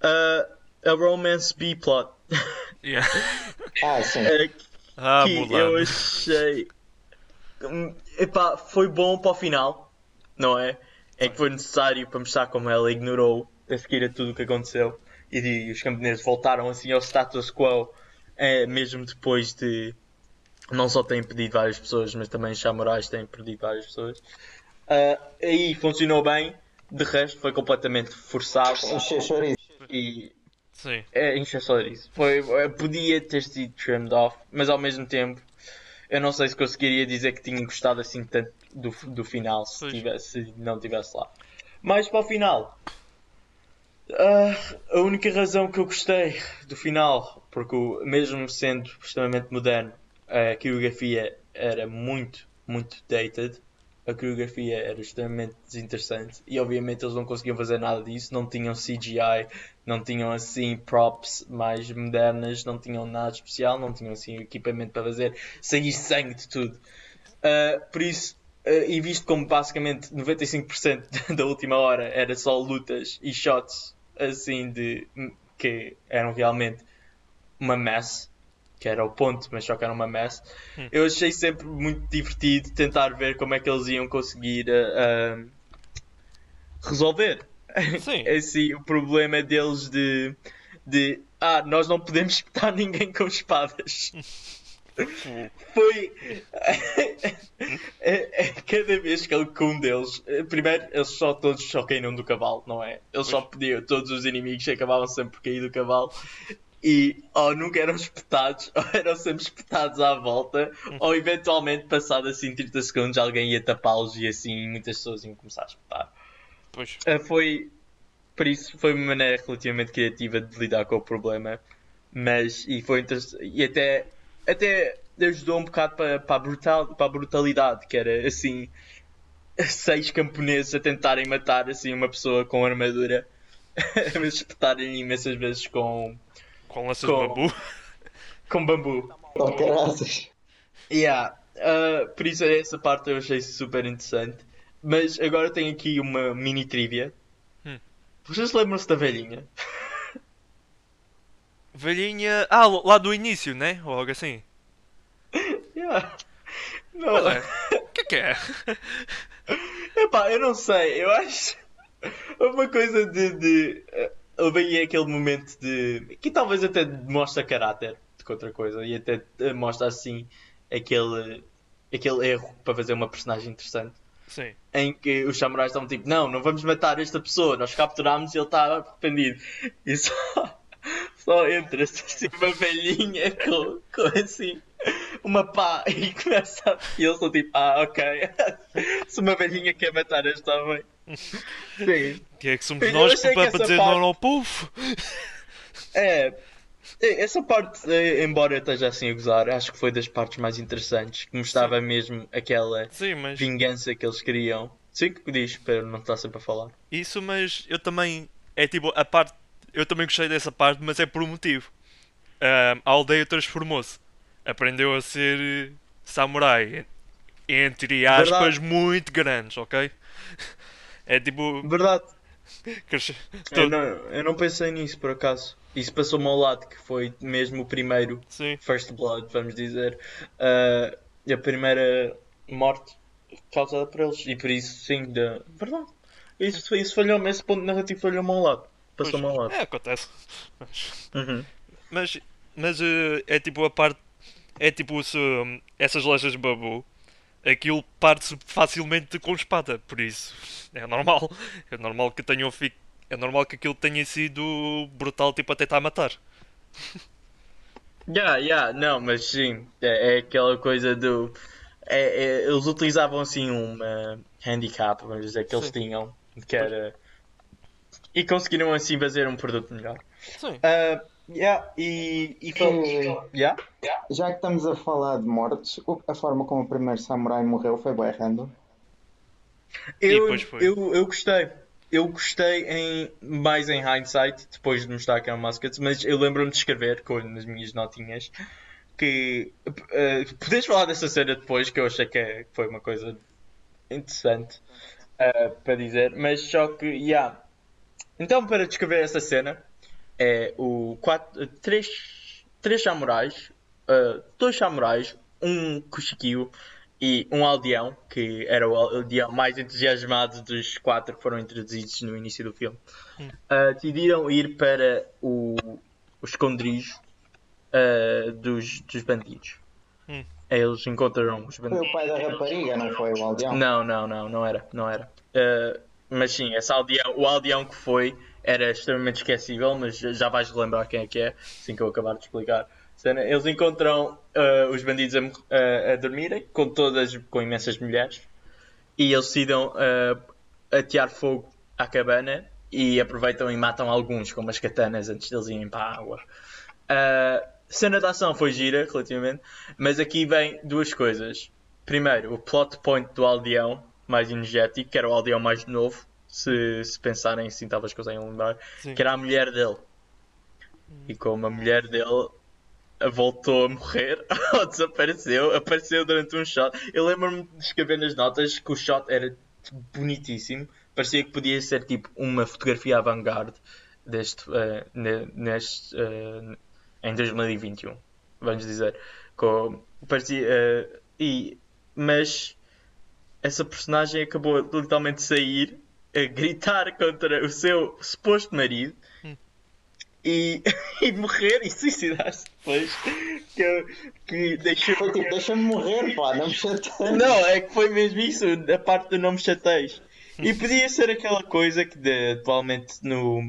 Uh, a romance B-plot Yeah. Ah, sim. Uh, Ah, que Mulan. eu achei. Epá, foi bom para o final, não é? É que foi necessário para mostrar como ela ignorou a seguir a tudo o que aconteceu e, os camponeses voltaram assim ao status quo, eh, mesmo depois de. Não só terem perdido várias pessoas, mas também os samurais têm perdido várias pessoas. Ah, aí funcionou bem, de resto foi completamente forçado e Sim. é encher só isso. Foi, eh, podia ter sido trimmed off, mas ao mesmo tempo eu não sei se conseguiria dizer que tinha gostado assim tanto do, do final se, tivesse, se não tivesse lá. Mas para o final, ah, a única razão que eu gostei do final, porque o- mesmo sendo extremamente moderno, a coreografia era muito, muito dated. A coreografia era extremamente desinteressante e obviamente eles não conseguiam fazer nada disso, não tinham CGI, não tinham assim props mais modernas, não tinham nada especial, não tinham assim equipamento para fazer sair sangue de tudo. Uh, por isso, uh, e visto como basicamente 95% da última hora era só lutas e shots assim de que eram realmente uma mess, que era o ponto, mas só que era uma mess. Hum. Eu achei sempre muito divertido tentar ver como é que eles iam conseguir uh, resolver Sim. assim, o problema deles de, de ah, nós não podemos espetar ninguém com espadas. Foi é, é cada vez que ele com um deles, eh, primeiro eles só todos só caíram do cavalo, não é? Eles só podiam, todos os inimigos acabavam sempre por cair do cavalo e ou nunca eram espetados, ou eram sempre espetados à volta, ou eventualmente passado assim 30 segundos alguém ia tapá-los e assim muitas pessoas iam começar a espetar. Pois. Uh, foi por isso foi uma maneira relativamente criativa de lidar com o problema mas e foi interessante e até até ajudou um bocado para, para, a brutal, para a brutalidade que era assim seis camponeses a tentarem matar assim uma pessoa com armadura mas espetarem imensas vezes com Com lanças Com- de bambu. com bambu Oh, caraças. Yeah, uh, por isso essa parte eu achei super interessante. Mas agora tenho aqui uma mini trivia. Hum. Vocês lembram-se da velhinha? Velhinha. Ah, lá do início, né? Ou algo assim. Yeah. Não, é? O que é que é? Epá, eu não sei, eu acho. Uma coisa de. de houve aí aquele momento de. que talvez até mostra caráter de que outra coisa e até eh, mostra assim aquele. aquele erro para fazer uma personagem interessante. Sim. em que os samurais estavam tipo, não, não vamos matar esta pessoa, nós capturámos e ele está arrependido. E só, só entra assim uma velhinha com, com assim uma pá e começa a. E eles estão tipo, ah, ok. Se uma velhinha quer matar este homem. Sim. Que é que somos Eu nós para, para dizer parte- não ao povo? É. é, Essa parte, eh, embora eu esteja assim a gozar, acho que foi das partes mais interessantes, que mostrava mesmo aquela Sim, mas. vingança que eles queriam. Sim, que diz, para não estar sempre a falar. Isso, mas eu também. É tipo, a parte. Eu também gostei dessa parte, mas é por um motivo. A aldeia transformou-se. Aprendeu a ser eh, samurai. Entre aspas, Verdade. muito grandes, ok? É tipo. Verdade. Eu todo- não, eu não pensei nisso por acaso. Isso passou-me ao lado, que foi mesmo o primeiro Sim, First Blood, vamos dizer. ah, a primeira morte causada por eles. E por isso, sim, da... verdade. Isso, isso falhou-me, esse ponto narrativo falhou-me ao lado. passou-me ao lado. É, acontece. Mas, Uhum. mas, mas eh, é tipo a parte. É tipo se essas lojas de babu. Aquilo parte-se facilmente com espada, por isso é normal. É normal que tenham fi... É normal que aquilo tenha sido brutal, tipo a tentar matar. Yeah, yeah, não, mas sim, é, é aquela coisa do. é- é- eles utilizavam assim uma handicap, vamos dizer, que eles Sim. tinham, que era. E conseguiram assim fazer um produto melhor. Sim. Ah, yeah, e. e. Eh, Yeah? Já que estamos a falar de mortes, a forma como o primeiro samurai morreu foi bem random. Eu, depois foi. eu, eu gostei. Eu gostei em, mais em hindsight, depois de mostrar que é um Muskets, mas eu lembro-me de escrever com, nas minhas notinhas que. Uh, podes falar dessa cena depois, que eu achei que é- foi uma coisa interessante uh, para dizer, mas só que, yeah. Então, para descrever essa cena, é o quatro, três, três samurais, uh, dois samurais, um Kushikyo e um aldeão, que era o aldeão mais entusiasmado dos quatro que foram introduzidos no início do filme, uh, decidiram ir para o, o esconderijo uh, dos, dos bandidos. Hum. Eles encontraram os Foi bandidos. o pai da rapariga, não foi o aldeão? Não, não, não, não era, não era. Uh, mas sim, esse aldeão, o aldeão que foi era extremamente esquecível, mas já vais lembrar quem é que é, assim que eu acabar de explicar. Eles encontram uh, os bandidos a, a- a dormirem, com todas, com imensas mulheres, e eles decidem uh, atear fogo à cabana e aproveitam e matam alguns com umas katanas antes deles irem para a água. A cena de ação foi gira, relativamente, mas aqui vem duas coisas. Primeiro, o plot point do aldeão mais energético, que era o aldeão mais novo, se, se pensarem assim, talvez conseguem lembrar, Sim. que era a mulher dele. E como a mulher dele voltou a morrer ou desapareceu, apareceu durante um shot. Eu lembro-me de escrever nas notas que o shot era bonitíssimo, parecia que podia ser tipo uma fotografia avant-garde deste, ne- neste, eh, em 2021, vamos dizer. Com, parecia, eh, e, mas essa personagem acabou literalmente de sair a gritar contra o seu suposto marido e, e morrer e suicidar-se depois. Que, que deixou. Foi tipo, deixa-me morrer, pá, não me chateia. Não, é que foi mesmo isso, a parte do não me chateis. E podia ser aquela coisa que de, atualmente no.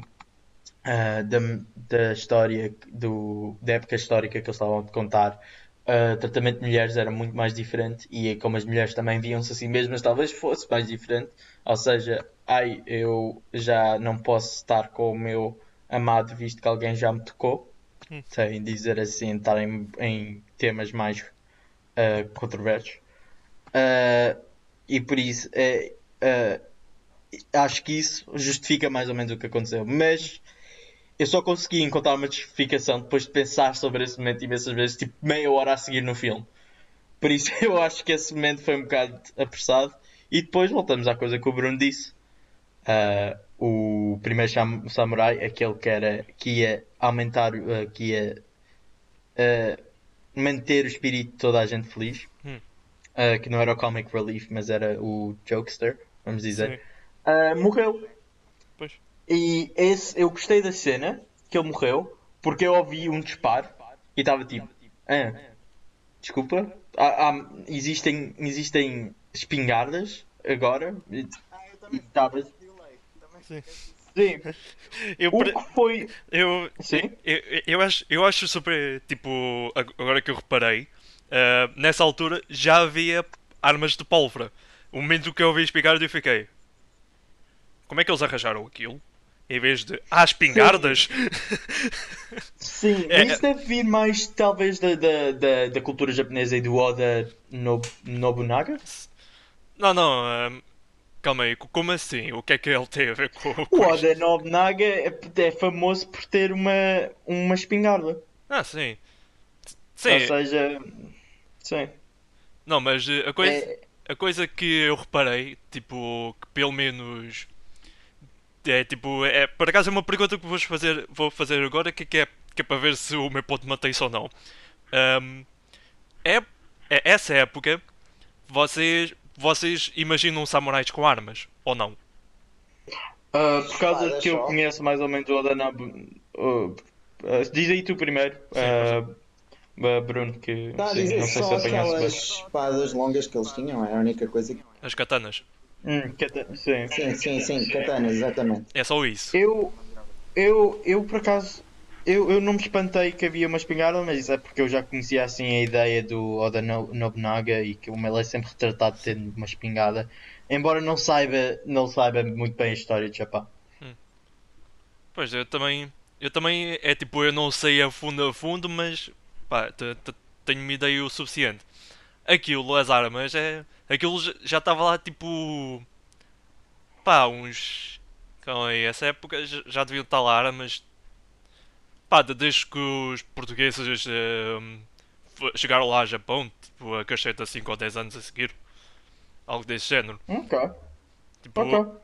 ah, da, da história, do, da época histórica que eles estavam a contar, ah, o tratamento de mulheres era muito mais diferente e como as mulheres também viam-se assim mesmas, talvez fosse mais diferente. Ou seja, ai, eu já não posso estar com o meu amado visto que alguém já me tocou, sem dizer assim, estar em, em temas mais ah, controversos. Ah, e por isso é, ah, acho que isso justifica mais ou menos o que aconteceu. Mas eu só consegui encontrar uma justificação depois de pensar sobre esse momento imensas vezes, tipo meia hora a seguir no filme. Por isso eu acho que esse momento foi um bocado apressado. E depois voltamos à coisa que o Bruno disse. Ah, o primeiro sam- samurai, aquele que, era, que ia aumentar, ah, que ia ah, manter o espírito de toda a gente feliz. Hum. Que não era o comic relief, mas era o jokester, vamos dizer. Morreu. Pois. E esse, eu gostei da cena que ele morreu porque eu ouvi um disparo e estava tipo, ah, desculpa, há- há- existem, existem espingardas agora e e estava. Sim. Sim, Eu, o que foi. eu, Sim, eu, eu, acho, eu acho super. Tipo, ag- agora que eu reparei, ah, nessa altura já havia armas de pólvora. O momento que eu ouvi espingardas eu fiquei. Como é que eles arranjaram aquilo? Em vez de. Ah, espingardas! sim, É- mas isso deve vir mais talvez da, da, da, da cultura japonesa e do Oda Nob- Nobunaga. não, não. ah, calma aí, co- como assim? O que é que ele tem a ver com, O isto? Oda Nobunaga é, é famoso por ter uma, uma espingarda. Ah, sim. Sim, Ou seja, sim. não, mas eh, a coisa. É, A coisa que eu reparei, tipo, que pelo menos é tipo, é, por acaso é uma pergunta que vou fazer, vou fazer agora que, que, é, que é para ver se o meu ponto mantém-se ou não. Ahm, é, é essa época, vocês, vocês imaginam samurais com armas ou não? Uh, por causa Espadas que eu só. conheço mais ou menos o Adanabu. Uh, uh, diz aí tu primeiro, uh, uh, Bruno, que a sim, não sei se só apanhaste bem. espadas longas que eles tinham, é a única coisa que. As katanas. Hum, cata- sim. Sim, sim, sim, katanas, exatamente. É só isso. Eu, eu, eu por acaso, eu, eu não me espantei que havia uma espingarda, mas isso é porque eu já conhecia assim a ideia do Oda No- Nobunaga e que o ele é sempre retratado tendo uma espingarda, embora não saiba, não saiba muito bem a história de Japão. Pois, eu também. Eu também. É tipo, eu não sei a fundo a fundo, mas. Pá, te- te- tenho uma ideia o suficiente. Aquilo, as armas, é. Aquilo já- estava lá tipo. Pá, uns. Calma aí, essa época já deviam estar lá armas. Pá, de- desde que os portugueses fo- chegaram lá a Japão, tipo, a cacheta 5 ou 10 anos a seguir. Algo desse género. Ok, Tipo, ok.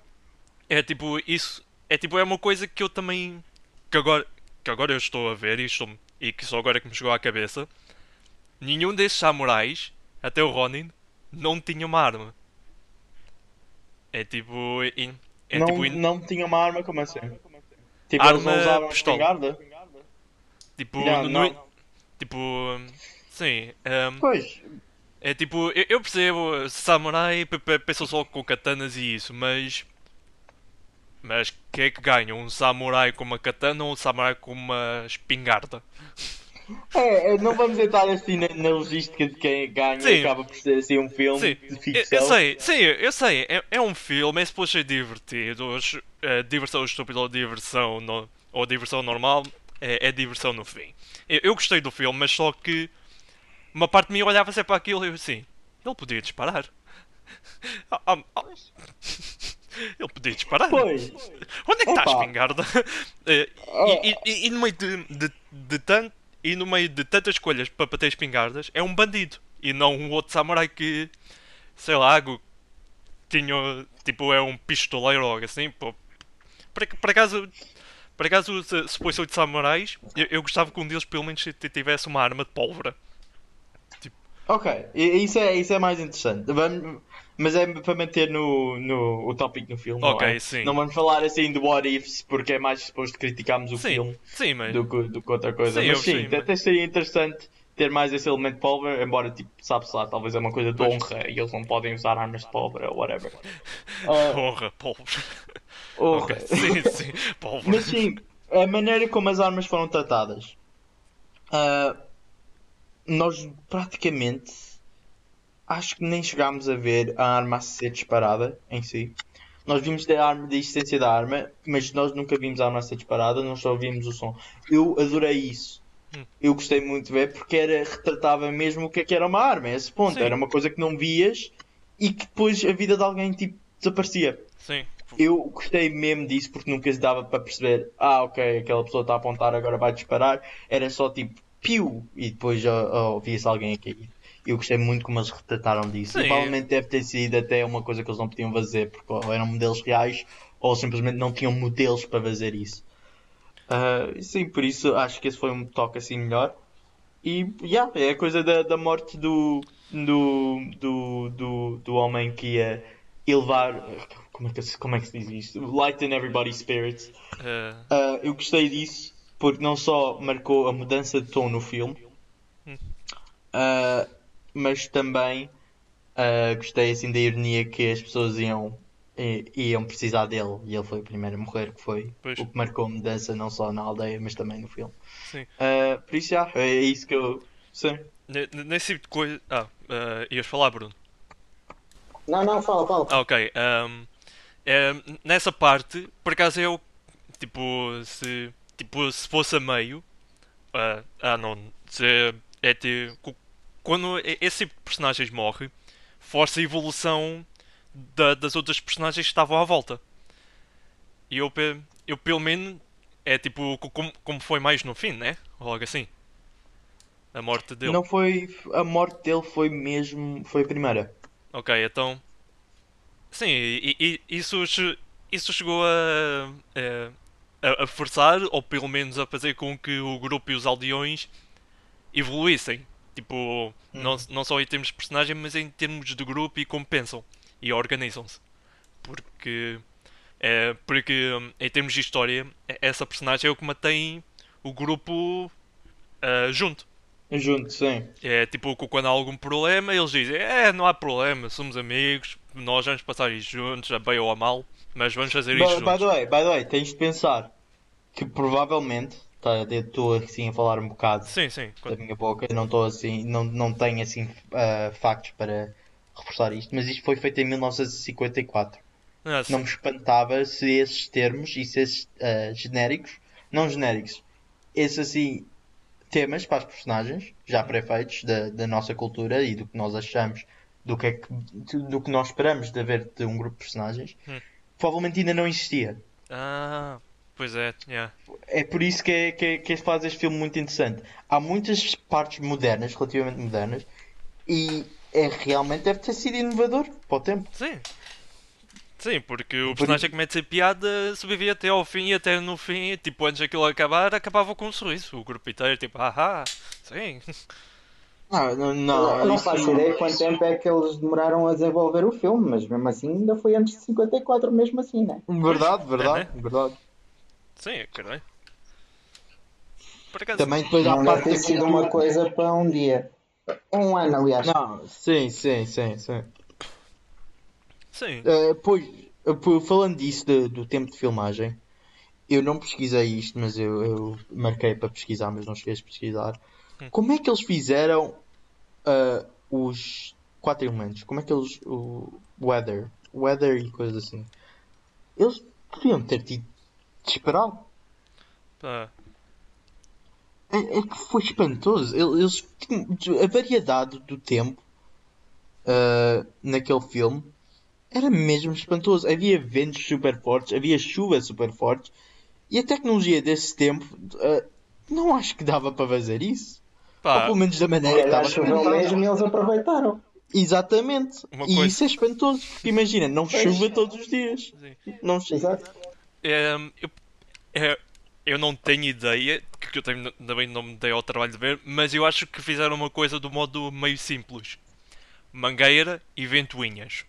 é tipo, isso é tipo, é uma coisa que eu também que agora, que agora eu estou a ver e, estou, e que só agora é que me chegou à cabeça. Nenhum desses samurais, até o Ronin, não tinha uma arma. É tipo. É não, tipo, não tinha uma arma como assim? Tipo, Arma, eles não usavam pistola. espingarda? Tipo, Não, no- não. tipo, sim, ehm, Pois, é tipo, eu, eu percebo, samurai pe- pe- pensam só com katanas e isso, mas mas quem é que ganha? Um samurai com uma katana ou um samurai com uma espingarda? é, é, não vamos entrar assim na, na logística de quem ganha Sim. acaba por ser assim um filme Sim, de eu, ficção. eu sei, sim, eu sei, é, é um filme, é suposto ser divertido, é, diversão estúpida ou diversão, no- ou diversão normal, é, é diversão no fim. Eu, eu gostei do filme, mas só que uma parte de mim olhava sempre para aquilo e eu assim, ele podia disparar. Ah, ah, ah. Ele podia disparar. Pois, Onde é que está a espingarda? Eh, e, e- e- no meio de, de, de tan- e no meio de tantas escolhas para para ter espingardas, é um bandido. E não um outro samurai que, sei lá, gu- tinha, tipo, é um pistoleiro ou algo assim. Por, ac- por acaso, por acaso, se, se fosse oito samurais, eu, eu gostava que um deles pelo menos tivesse uma arma de pólvora. ok, e- isso é, isso é mais interessante. Vamos, mas é para manter no, no, o tópico no filme. Ok, não é? sim. Não vamos falar assim do what ifs, porque é mais suposto criticarmos o Sim, filme sim, mas. do que, do que outra coisa. Sim, mas sim, sei, mas- até seria interessante ter mais esse elemento de pólvora, embora, tipo, sabe-se lá, talvez é uma coisa de honra e eles não podem usar armas de pólvora ou whatever. Ah, Honra, pólvora. Honra. Ok, sim, sim, pólvora. Mas sim, a maneira como as armas foram tratadas. ah, nós praticamente acho que nem chegámos a ver a arma a ser disparada em si. Nós vimos a arma da existência da arma, mas nós nunca vimos a arma a ser disparada, nós só vimos o som. Eu adorei isso. Hum. Eu gostei muito de ver porque era, retratava mesmo o que é que era uma arma, a esse ponto. Sim. Era uma coisa que não vias e que depois a vida de alguém tipo, desaparecia. Sim. Eu gostei mesmo disso porque nunca se dava para perceber, ah, ok, aquela pessoa está a apontar, agora vai disparar. Era só tipo, piu, e depois ó, ó, via-se alguém a cair. Eu gostei muito como eles retrataram disso. Sim. E provavelmente deve ter sido até uma coisa que eles não podiam fazer, porque ou eram modelos reais ou simplesmente não tinham modelos para fazer isso. Ah, sim, por isso acho que esse foi um toque assim melhor. E yeah, é a coisa da, da morte do, do, do, do, do homem que ia elevar. Como é, que, se- como é que se diz isto? Lighten everybody's spirits. Eh, Ah, eu gostei disso porque não só marcou a mudança de tom no filme, ah, mas também ah, gostei assim da ironia que as pessoas iam, iam precisar dele e ele foi o primeiro a morrer, que foi Pois. o que marcou a mudança não só na aldeia, mas também no filme. Sim. Por isso, já, é isso que eu. Sim. ne- ne- nesse tipo de coisa. Ah, eh, ias falar, Bruno? Não, não, fala, fala. Ah, ok. ahm, ehm, nessa parte, por acaso eu. Tipo, se. Tipo, se fosse a meio. ah, ah, não. Se, é tipo. Quando esse tipo de personagens morre, força a evolução da- das outras personagens que estavam à volta. E eu, eu pelo menos. É tipo. co- Como, como foi mais no fim, né? Algo assim. A morte dele. Não foi. A morte dele foi mesmo. Foi a primeira. Ok, então. Sim, e, e- isso, isso chegou a, a, a forçar, ou pelo menos a fazer com que o grupo e os aldeões evoluíssem. Tipo, não, não só em termos de personagem, mas em termos de grupo e como pensam e organizam-se. Porque, É, porque, hum, em termos de história, e- essa personagem é o que mantém o grupo ah, junto. Junto, sim. É tipo, quando há algum problema, eles dizem: É, não há problema, somos amigos, nós vamos passar isto juntos, a bem ou a mal, mas vamos fazer isto By, by juntos. the way, by the way, tens de pensar que provavelmente, tá, estou assim a falar um bocado Sim, sim. da minha boca, não estou assim, não, não tenho assim ah, factos para reforçar isto, mas isto foi feito em 1954. Ah. Não me espantava se esses termos e se esses ah, genéricos, não genéricos, esses assim temas para as personagens, já pré-feitos da, da nossa cultura e do que nós achamos, do que, é que, do que nós esperamos de haver de um grupo de personagens, Hum. provavelmente ainda não existia. Ah, pois é, yeah. É por isso que, é, que, é, que faz este filme muito interessante. Há muitas partes modernas, relativamente modernas, e é realmente deve ter sido inovador para o tempo. Sim. Sim, porque o personagem que mete a piada sobrevivia até ao fim e até no fim, tipo, antes daquilo acabar, acabava com um sorriso. O grupo inteiro, tipo, haha, sim. Ah, não, Não, não isso- faço ideia quanto tempo é que eles demoraram a desenvolver o filme, mas mesmo assim ainda foi antes de 54, mesmo assim, né? Verdade, verdade, verdade. Sim, caralho. Por acaso, Também depois há Não parte deve ter sido uma coisa para um dia. Um ano, aliás. Não, sim, sim, sim, sim. Sim. Eh, pois, eh, falando disso de- do tempo de filmagem, eu não pesquisei isto, mas eu, eu marquei para pesquisar, mas não cheguei a pesquisar. Hum. Como é que eles fizeram ah, os quatro elementos? Como é que eles. O weather, weather e coisas assim? Eles podiam ter tido de esperar. É, é que foi espantoso. Ele- Eles, tinham- a variedade do tempo ah, naquele filme era mesmo espantoso. Havia ventos super fortes, havia chuva super fortes e a tecnologia desse tempo ah, não acho que dava para fazer isso. Ou pá, pelo menos da maneira que estava mesmo eles aproveitaram. Exatamente. Uma E coisa- isso é espantoso, porque imagina, não Pois. chuva todos os dias. sim. Não chuva. É, eu, é, eu não tenho ideia, que eu tenho, também não me dei ao trabalho de ver, mas eu acho que fizeram uma coisa do modo meio simples: mangueira e ventoinhas.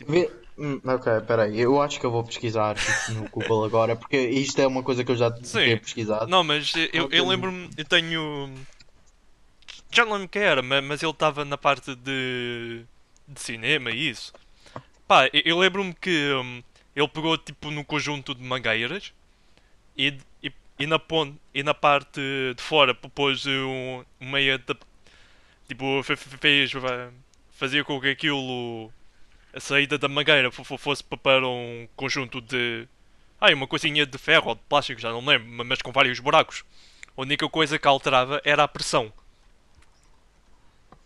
Vê- Hum, ok, peraí, eu acho que eu vou pesquisar isto no Google agora, porque isto é uma coisa que eu já tinha pesquisado. Não, mas eu, eu lembro-me, eu tenho. Já não lembro quem era, ma- mas ele estava na parte de, de cinema e isso. Pá, eu, lembro-me que hum, ele pegou tipo no conjunto de mangueiras e, e, e na ponte e na parte de fora pôs um, meia tipo fe- fe- fez fazia com que aquilo a saída da mangueira fo- fo- fosse pa- para um conjunto de Ai, uma coisinha de ferro ou de plástico, já não lembro, ma- mas com vários buracos. A única coisa que alterava era a pressão.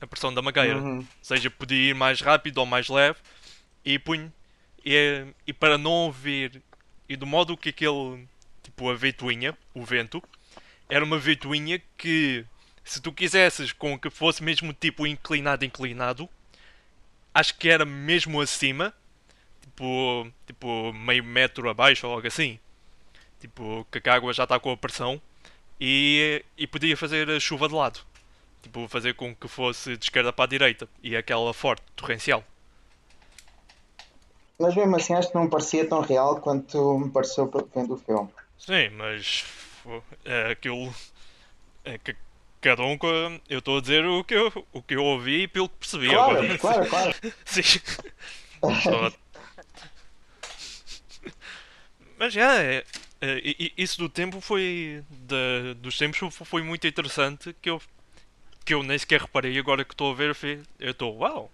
A pressão da mangueira. Uhum. Ou seja, podia ir mais rápido ou mais leve e punho. E, e para não haver. E do modo que aquele. Tipo, a ventoinha, o vento, era uma ventoinha que. Se tu quisesses com que fosse mesmo tipo inclinado, inclinado, acho que era mesmo acima, tipo, tipo meio metro abaixo ou algo assim. Tipo, que a água já está com a pressão e, e podia fazer a chuva de lado. Tipo, fazer com que fosse de esquerda para a direita e aquela forte, torrencial. Mas mesmo assim acho que não parecia tão real quanto me pareceu vendo o filme. Sim, mas é aquilo. É que cada um. co- Eu estou a dizer o que eu, o que eu ouvi e pelo que percebi Claro, agora. claro, claro. Sim. Só- Mas já, é, é, isso do tempo foi. Da, dos tempos fo- foi muito interessante que eu, que eu nem sequer reparei agora que estou a ver eu estou, uau!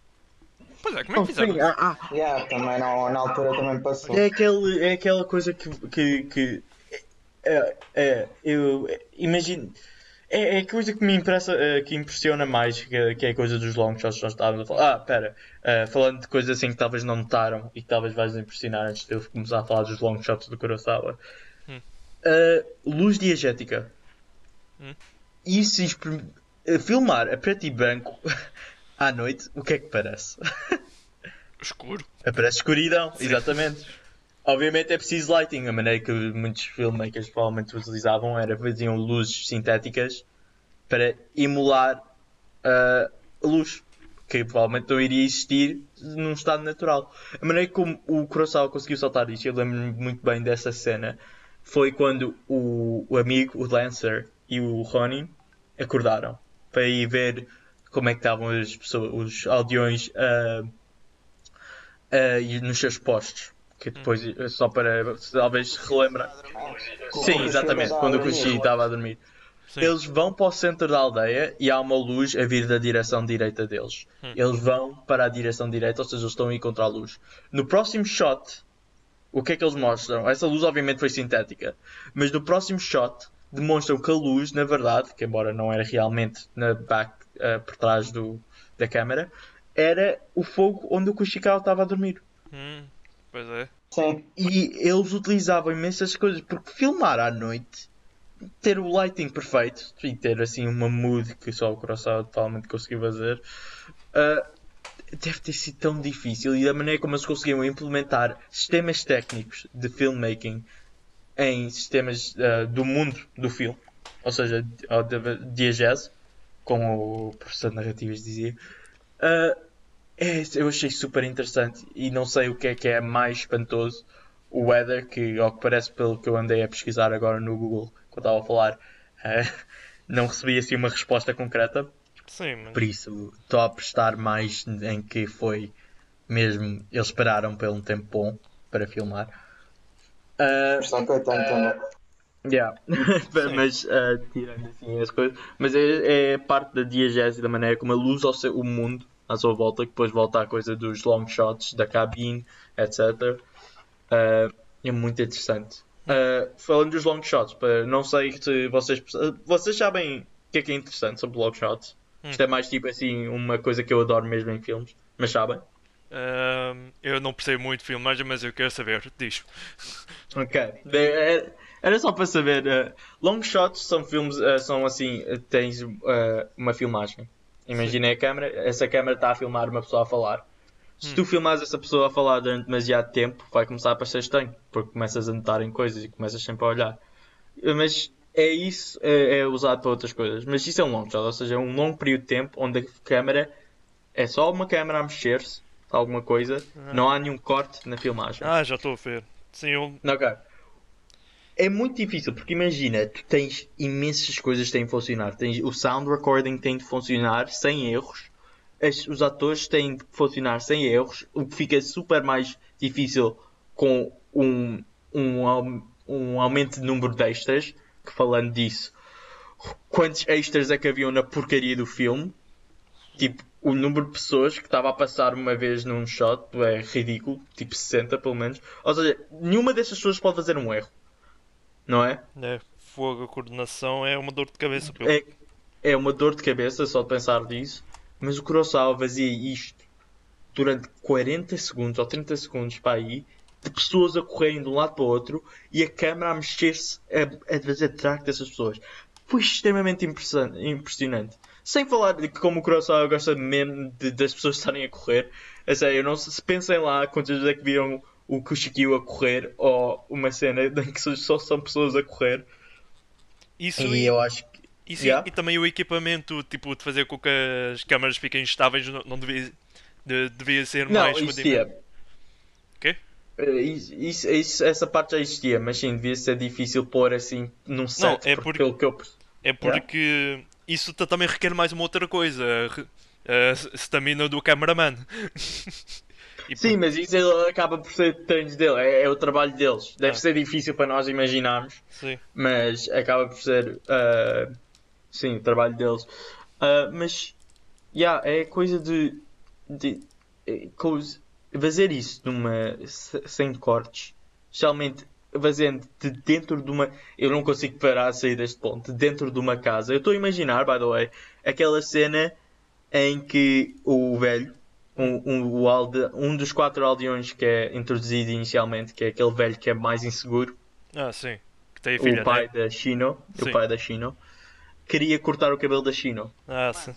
Pois é, como é que fizeram? Sim, ah, ah, Yeah, também não, na altura também passou. É, aquele, é aquela coisa que, que, que é, é, eu imagino. É, é a coisa que me impressa, eh, que impressiona mais, que, é- que é a coisa dos long shots que nós estávamos a falar. Ah, pera, eh, falando de coisas assim que talvez não notaram e que talvez vais impressionar antes de eu começar a falar dos long shots do Kurosawa. Hum. Eh, luz diegética. Hum. Isso, eh, filmar a preto e branco à noite, o que é que parece? Escuro. Aparece escuridão, Sim. exatamente. Obviamente é preciso lighting. A maneira que muitos filmmakers provavelmente utilizavam era faziam luzes sintéticas para emular ah, a luz. que provavelmente não iria existir num estado natural. A maneira como o Kurosawa conseguiu saltar isto, eu lembro-me muito bem dessa cena, foi quando o, o amigo, o Lancer e o Ronin acordaram para ir ver como é que estavam as pessoas, os aldeões uh, uh, nos seus postos. Que depois, só para talvez relembrar. Sim, exatamente, quando o Kushi estava a dormir. Sim. Eles vão para o centro da aldeia e há uma luz a vir da direção direita deles. Hum. Eles vão para a direção direita, ou seja, eles estão a ir contra a luz. No próximo shot, o que é que eles mostram? Essa luz obviamente foi sintética, mas no próximo shot demonstram que a luz, na verdade, que embora não era realmente na back, uh, por trás do, da câmera, era o fogo onde o Kushikawa estava a dormir. Hum, pois é. Sim. E eles utilizavam imensas coisas, porque filmar à noite ter o lighting perfeito e ter assim uma mood que só o Kurosawa totalmente conseguiu fazer uh, deve ter sido tão difícil. E da maneira como eles conseguiram implementar sistemas técnicos de filmmaking em sistemas uh, do mundo do filme, ou seja, diegese, como o professor de narrativas dizia, uh, é, eu achei super interessante e não sei o que é que é mais espantoso o weather, que ao que parece pelo que eu andei a pesquisar agora no Google, que eu estava a falar, uh, não recebi assim uma resposta concreta. Sim, mas... Por isso, estou a apostar mais em que foi mesmo. Eles esperaram pelo um tempo bom para filmar. Uh, também. Yeah. mas uh, tirando assim as coisas, mas é, é parte da diegese da maneira como a luz ao seu, o mundo à sua volta, que depois volta à coisa dos long shots, da cabine, etc. Uh, é muito interessante. Uh, falando dos long shots, não sei se vocês. Vocês sabem o que é que é interessante sobre long shots? Hum. Isto é mais tipo assim, uma coisa que eu adoro mesmo em filmes, mas sabem? Uh, eu não percebo muito de filmagem, mas eu quero saber, diz. Ok. É, era só para saber. Uh, long shots são filmes, uh, são assim, tens uma filmagem. Imagina a câmera, essa câmera está a filmar uma pessoa a falar. Se hum. tu filmares essa pessoa a falar durante demasiado tempo, vai começar a parecer estranho, porque começas a notar em coisas e começas sempre a olhar. Mas é isso, é, é, usado para outras coisas. Mas isso é um long shot, ou seja, é um longo período de tempo onde a câmera é só uma câmera a mexer-se, alguma coisa, ah. não há nenhum corte na filmagem. Ah, já estou a ver. Sim, eu... Ok. É muito difícil, porque imagina, tu tens imensas coisas que têm de funcionar. Tens, o sound recording tem de funcionar sem erros as, os atores têm de funcionar sem erros, o que fica super mais difícil com um, um, um aumento de número de extras. Que falando disso, quantos extras é que haviam na porcaria do filme? Tipo, o número de pessoas que estava a passar uma vez num shot é ridículo, tipo 60 pelo menos. Ou seja, nenhuma dessas pessoas pode fazer um erro, não é? É, fogo, a coordenação é uma dor de cabeça. Pelo... É, é uma dor de cabeça só de pensar disso. Mas o Kurosawa fazia isto durante 40 segundos ou 30 segundos para aí, de pessoas a correrem de um lado para o outro e a câmera a mexer-se, a, a fazer track dessas pessoas. Foi extremamente impressionante. Sem falar de que como o Kurosawa gosta mesmo de, das pessoas estarem a correr. É sério, não se pensem lá quantas vezes é que viram o Kushikyo a correr ou uma cena em que só são pessoas a correr. Isso e eu acho que e, sim, yeah. e também o equipamento, tipo, de fazer com que as câmaras fiquem estáveis, não, não devia, de, devia ser não, mais existia. O quê? Uh, isso, isso, essa parte já existia, mas sim, devia ser difícil pôr assim num set. Não, é porque, porque eu... é porque yeah. isso também requer mais uma outra coisa: a stamina do cameraman. Sim, mas isso acaba por ser treinos dele, é, é, o trabalho deles. Deve ah. ser difícil para nós imaginarmos, Sim. mas acaba por ser uh, Sim, o trabalho deles. Uh, mas, yeah, é coisa de, de é, coisa, fazer isso numa, sem cortes, especialmente fazendo de dentro de uma. Eu não consigo parar a sair deste ponto. De dentro de uma casa. Eu estou a imaginar, by the way, aquela cena em que o velho, um, um, o alde, um dos quatro aldeões que é introduzido inicialmente, que é aquele velho que é mais inseguro. Ah, sim. Que tem a filha, o pai né? da Shino. O pai da Shino queria cortar o cabelo da Chino. Ah, sim.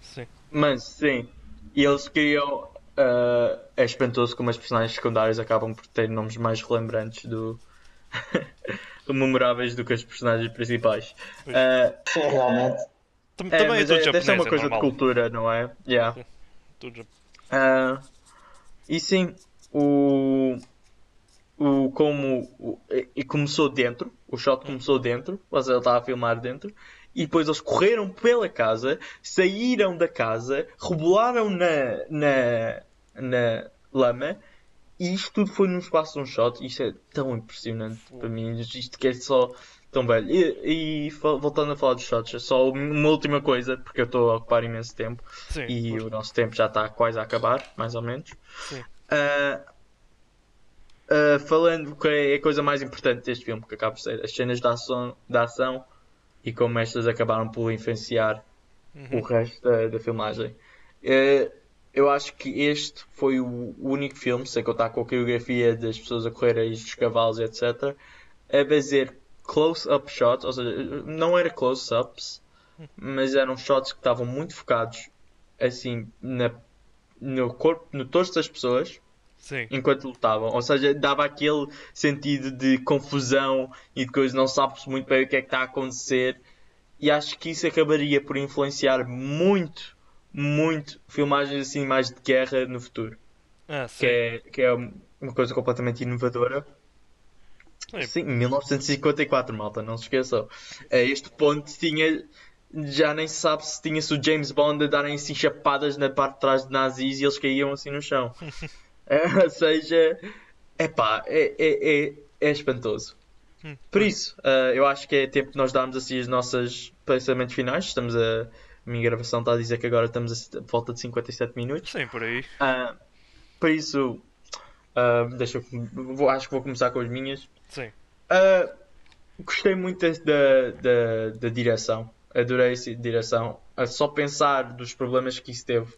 sim. Mas, sim. E eles queriam. Uh, é espantoso como as personagens secundárias acabam por ter nomes mais relembrantes do. memoráveis do que as personagens principais. Uh, Realmente. É, Também é, mas é, deve ser uma coisa normal. de cultura, não é? Yeah. Tudo. Uh, e sim, o, o como o, e começou dentro, o shot começou dentro, seja, ele estava a filmar dentro, e depois eles correram pela casa, saíram da casa, rebolaram na, na, na lama, e isto tudo foi num espaço de um shot, isto é tão impressionante para mim, isto que é só tão velho. E, e voltando a falar dos shots, só uma última coisa, porque eu estou a ocupar imenso tempo Sim, e pois. o nosso tempo já está quase a acabar, mais ou menos. Uh, uh, falando que é a coisa mais importante deste filme, que acaba por ser as cenas de ação, de ação e como estas acabaram por influenciar Uhum. o resto da, da filmagem. Uh, eu acho que este foi o único filme, sem contar com a coreografia das pessoas a correrem dos cavalos, etc., a fazer close-up shots, ou seja, não era close-ups, mas eram shots que estavam muito focados assim na, no corpo, no torso das pessoas Sim. enquanto lutavam, ou seja, dava aquele sentido de confusão e de coisa, não sabes muito bem o que é que está a acontecer, e acho que isso acabaria por influenciar muito, muito filmagens assim mais de guerra no futuro, Ah, que é, que é uma coisa completamente inovadora. Sim. Sim, 1954, malta, não se esqueçam. A este ponto tinha. Já nem se sabe se tinha-se o James Bond a darem assim chapadas na parte de trás de nazis e eles caíam assim no chão. É, ou seja, epá, é, é, é, é espantoso. Hum. Por isso, ah, eu acho que é tempo de nós darmos assim os nossos pensamentos finais. Estamos a. A minha gravação está a dizer que agora estamos a volta de 57 minutos. Sim, por aí. Ah, por isso, ah, deixa eu, vou, acho que vou começar com as minhas. Sim. Uh, gostei muito da, da, da, direção. Adorei essa direção. Uh, só pensar dos problemas que isso teve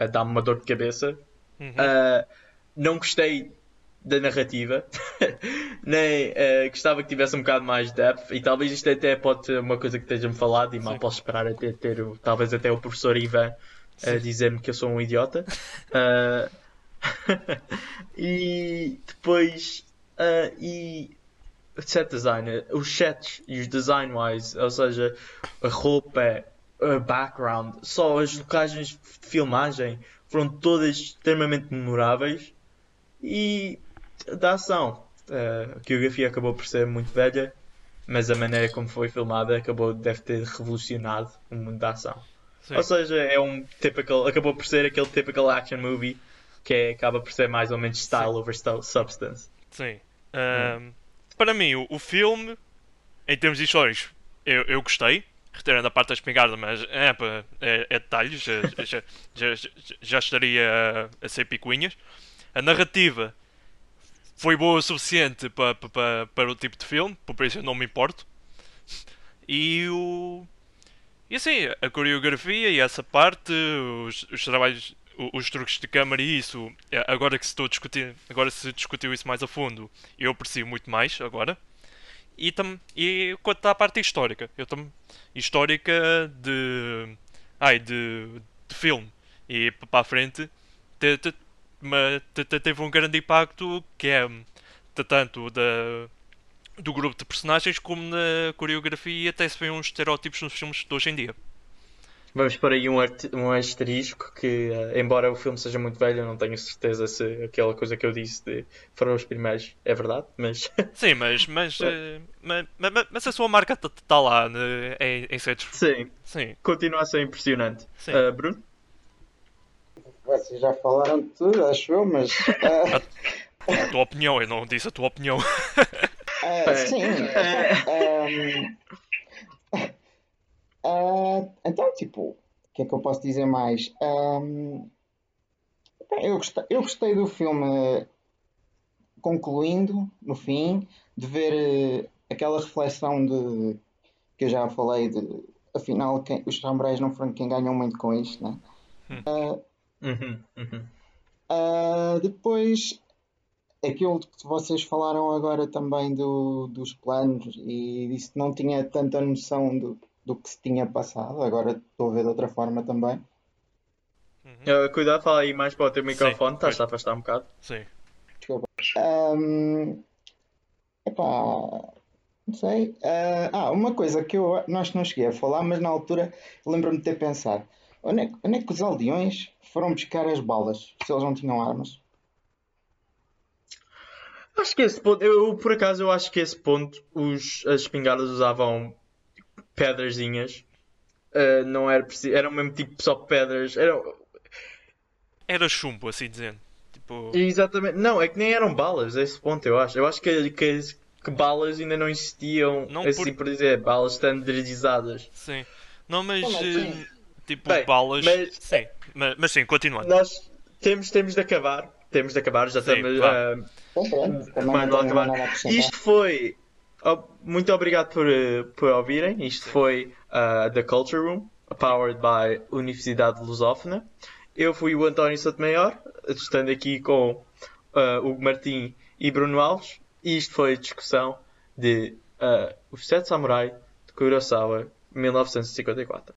uh, dá-me uma dor de cabeça. Uhum. Uh, não gostei da narrativa. Nem uh, gostava que tivesse um bocado mais depth. E talvez isto até pode ser uma coisa que esteja-me falado. E mal posso esperar até ter o, talvez até o professor Ivan a dizer-me que eu sou um idiota. E depois. Uh, e set design, os sets e os design wise, ou seja, a roupa, a background, só as locagens de filmagem foram todas extremamente memoráveis e da ação. Uh, a coreografia acabou por ser muito velha, mas a maneira como foi filmada acabou deve ter revolucionado o mundo da ação. Sim. Ou seja, é um typical, acabou por ser aquele typical action movie que é- acaba por ser mais ou menos style over stu- substance. Sim. Ahm, Para mim, o, o filme, em termos de histórias, eu, eu gostei. Retirando a parte da espingarda, mas é, é, é detalhes, já, já, já, já- estaria a, ser picuinhas. A narrativa foi boa o suficiente para, para, para o tipo de filme, por isso eu não me importo. E o. E assim, a coreografia e essa parte, os, os trabalhos, os truques de câmara e isso, é, agora que se estou a discutir, agora se discutiu isso mais a fundo, eu aprecio muito mais agora. E, tam, e quanto à parte histórica, eu tam, histórica de, ai, de, de filme e para a frente, te- te- te- te- teve um grande impacto que é tanto da, do grupo de personagens como na coreografia até se vê uns estereótipos nos filmes de hoje em dia. Vamos por aí um, um asterisco que, eh, embora o filme seja muito velho, eu não tenho certeza se aquela coisa que eu disse de foram os primeiros é verdade, mas Sim, mas mas, eh, ma- ma- ma- mas a sua marca está lá né, em, em certos. sim, Sim, continua a ser impressionante. Sim. Eh, Bruno? Vocês já falaram de tudo, acho eu, mas. a tua opinião, eu não disse a tua opinião. sim. ahm, ah, então, tipo, o que é que eu posso dizer mais? Ahm, bem, eu, gostei, eu gostei do filme, concluindo, no fim, de ver eh, aquela reflexão de que eu já falei de afinal quem- os samurais não foram quem ganham muito com isto, né? Uhum, uhum. Ah, depois, aquilo que vocês falaram agora também do, dos planos e disso que não tinha tanta noção do, do que se tinha passado, agora estou a ver de outra forma também. Eh, cuidado, fala aí mais para o teu microfone, estás a afastar um bocado. Sim. Ahm, epá, não sei. Ah, ah, uma coisa que eu não- acho que não cheguei a falar, mas na altura lembro-me de ter pensado. Onde é, que- onde é que os aldeões foram buscar as balas? Se eles não tinham armas? Acho que esse ponto, eu por acaso eu acho que esse ponto os, as espingardas usavam pedrazinhas. Uh, não era preciso, eram mesmo tipo só pedras. Eram, Era chumbo, assim dizendo. Tipo, exatamente, não, é que nem eram balas, a esse ponto eu acho. Eu acho que, que, que balas ainda não existiam, Não assim por- por dizer, balas standardizadas. sim. Não, mas. Assim? eh, Tipo, Bem, balas. mas- Sim. Mas, mas sim, continuando. Nós temos, temos de acabar, temos de acabar, já Sim, estamos. uh, pronto, também Mano, não tenho acabar. Isto foi. oh, muito obrigado por, eh, por ouvirem. Isto foi uh, The Culture Room, powered by Universidade Lusófona. Eu fui o António Sotomayor, estando aqui com uh, Hugo Martim e Bruno Alves. E isto foi a discussão de uh, Os Sete Samurai de Kurosawa, 1954.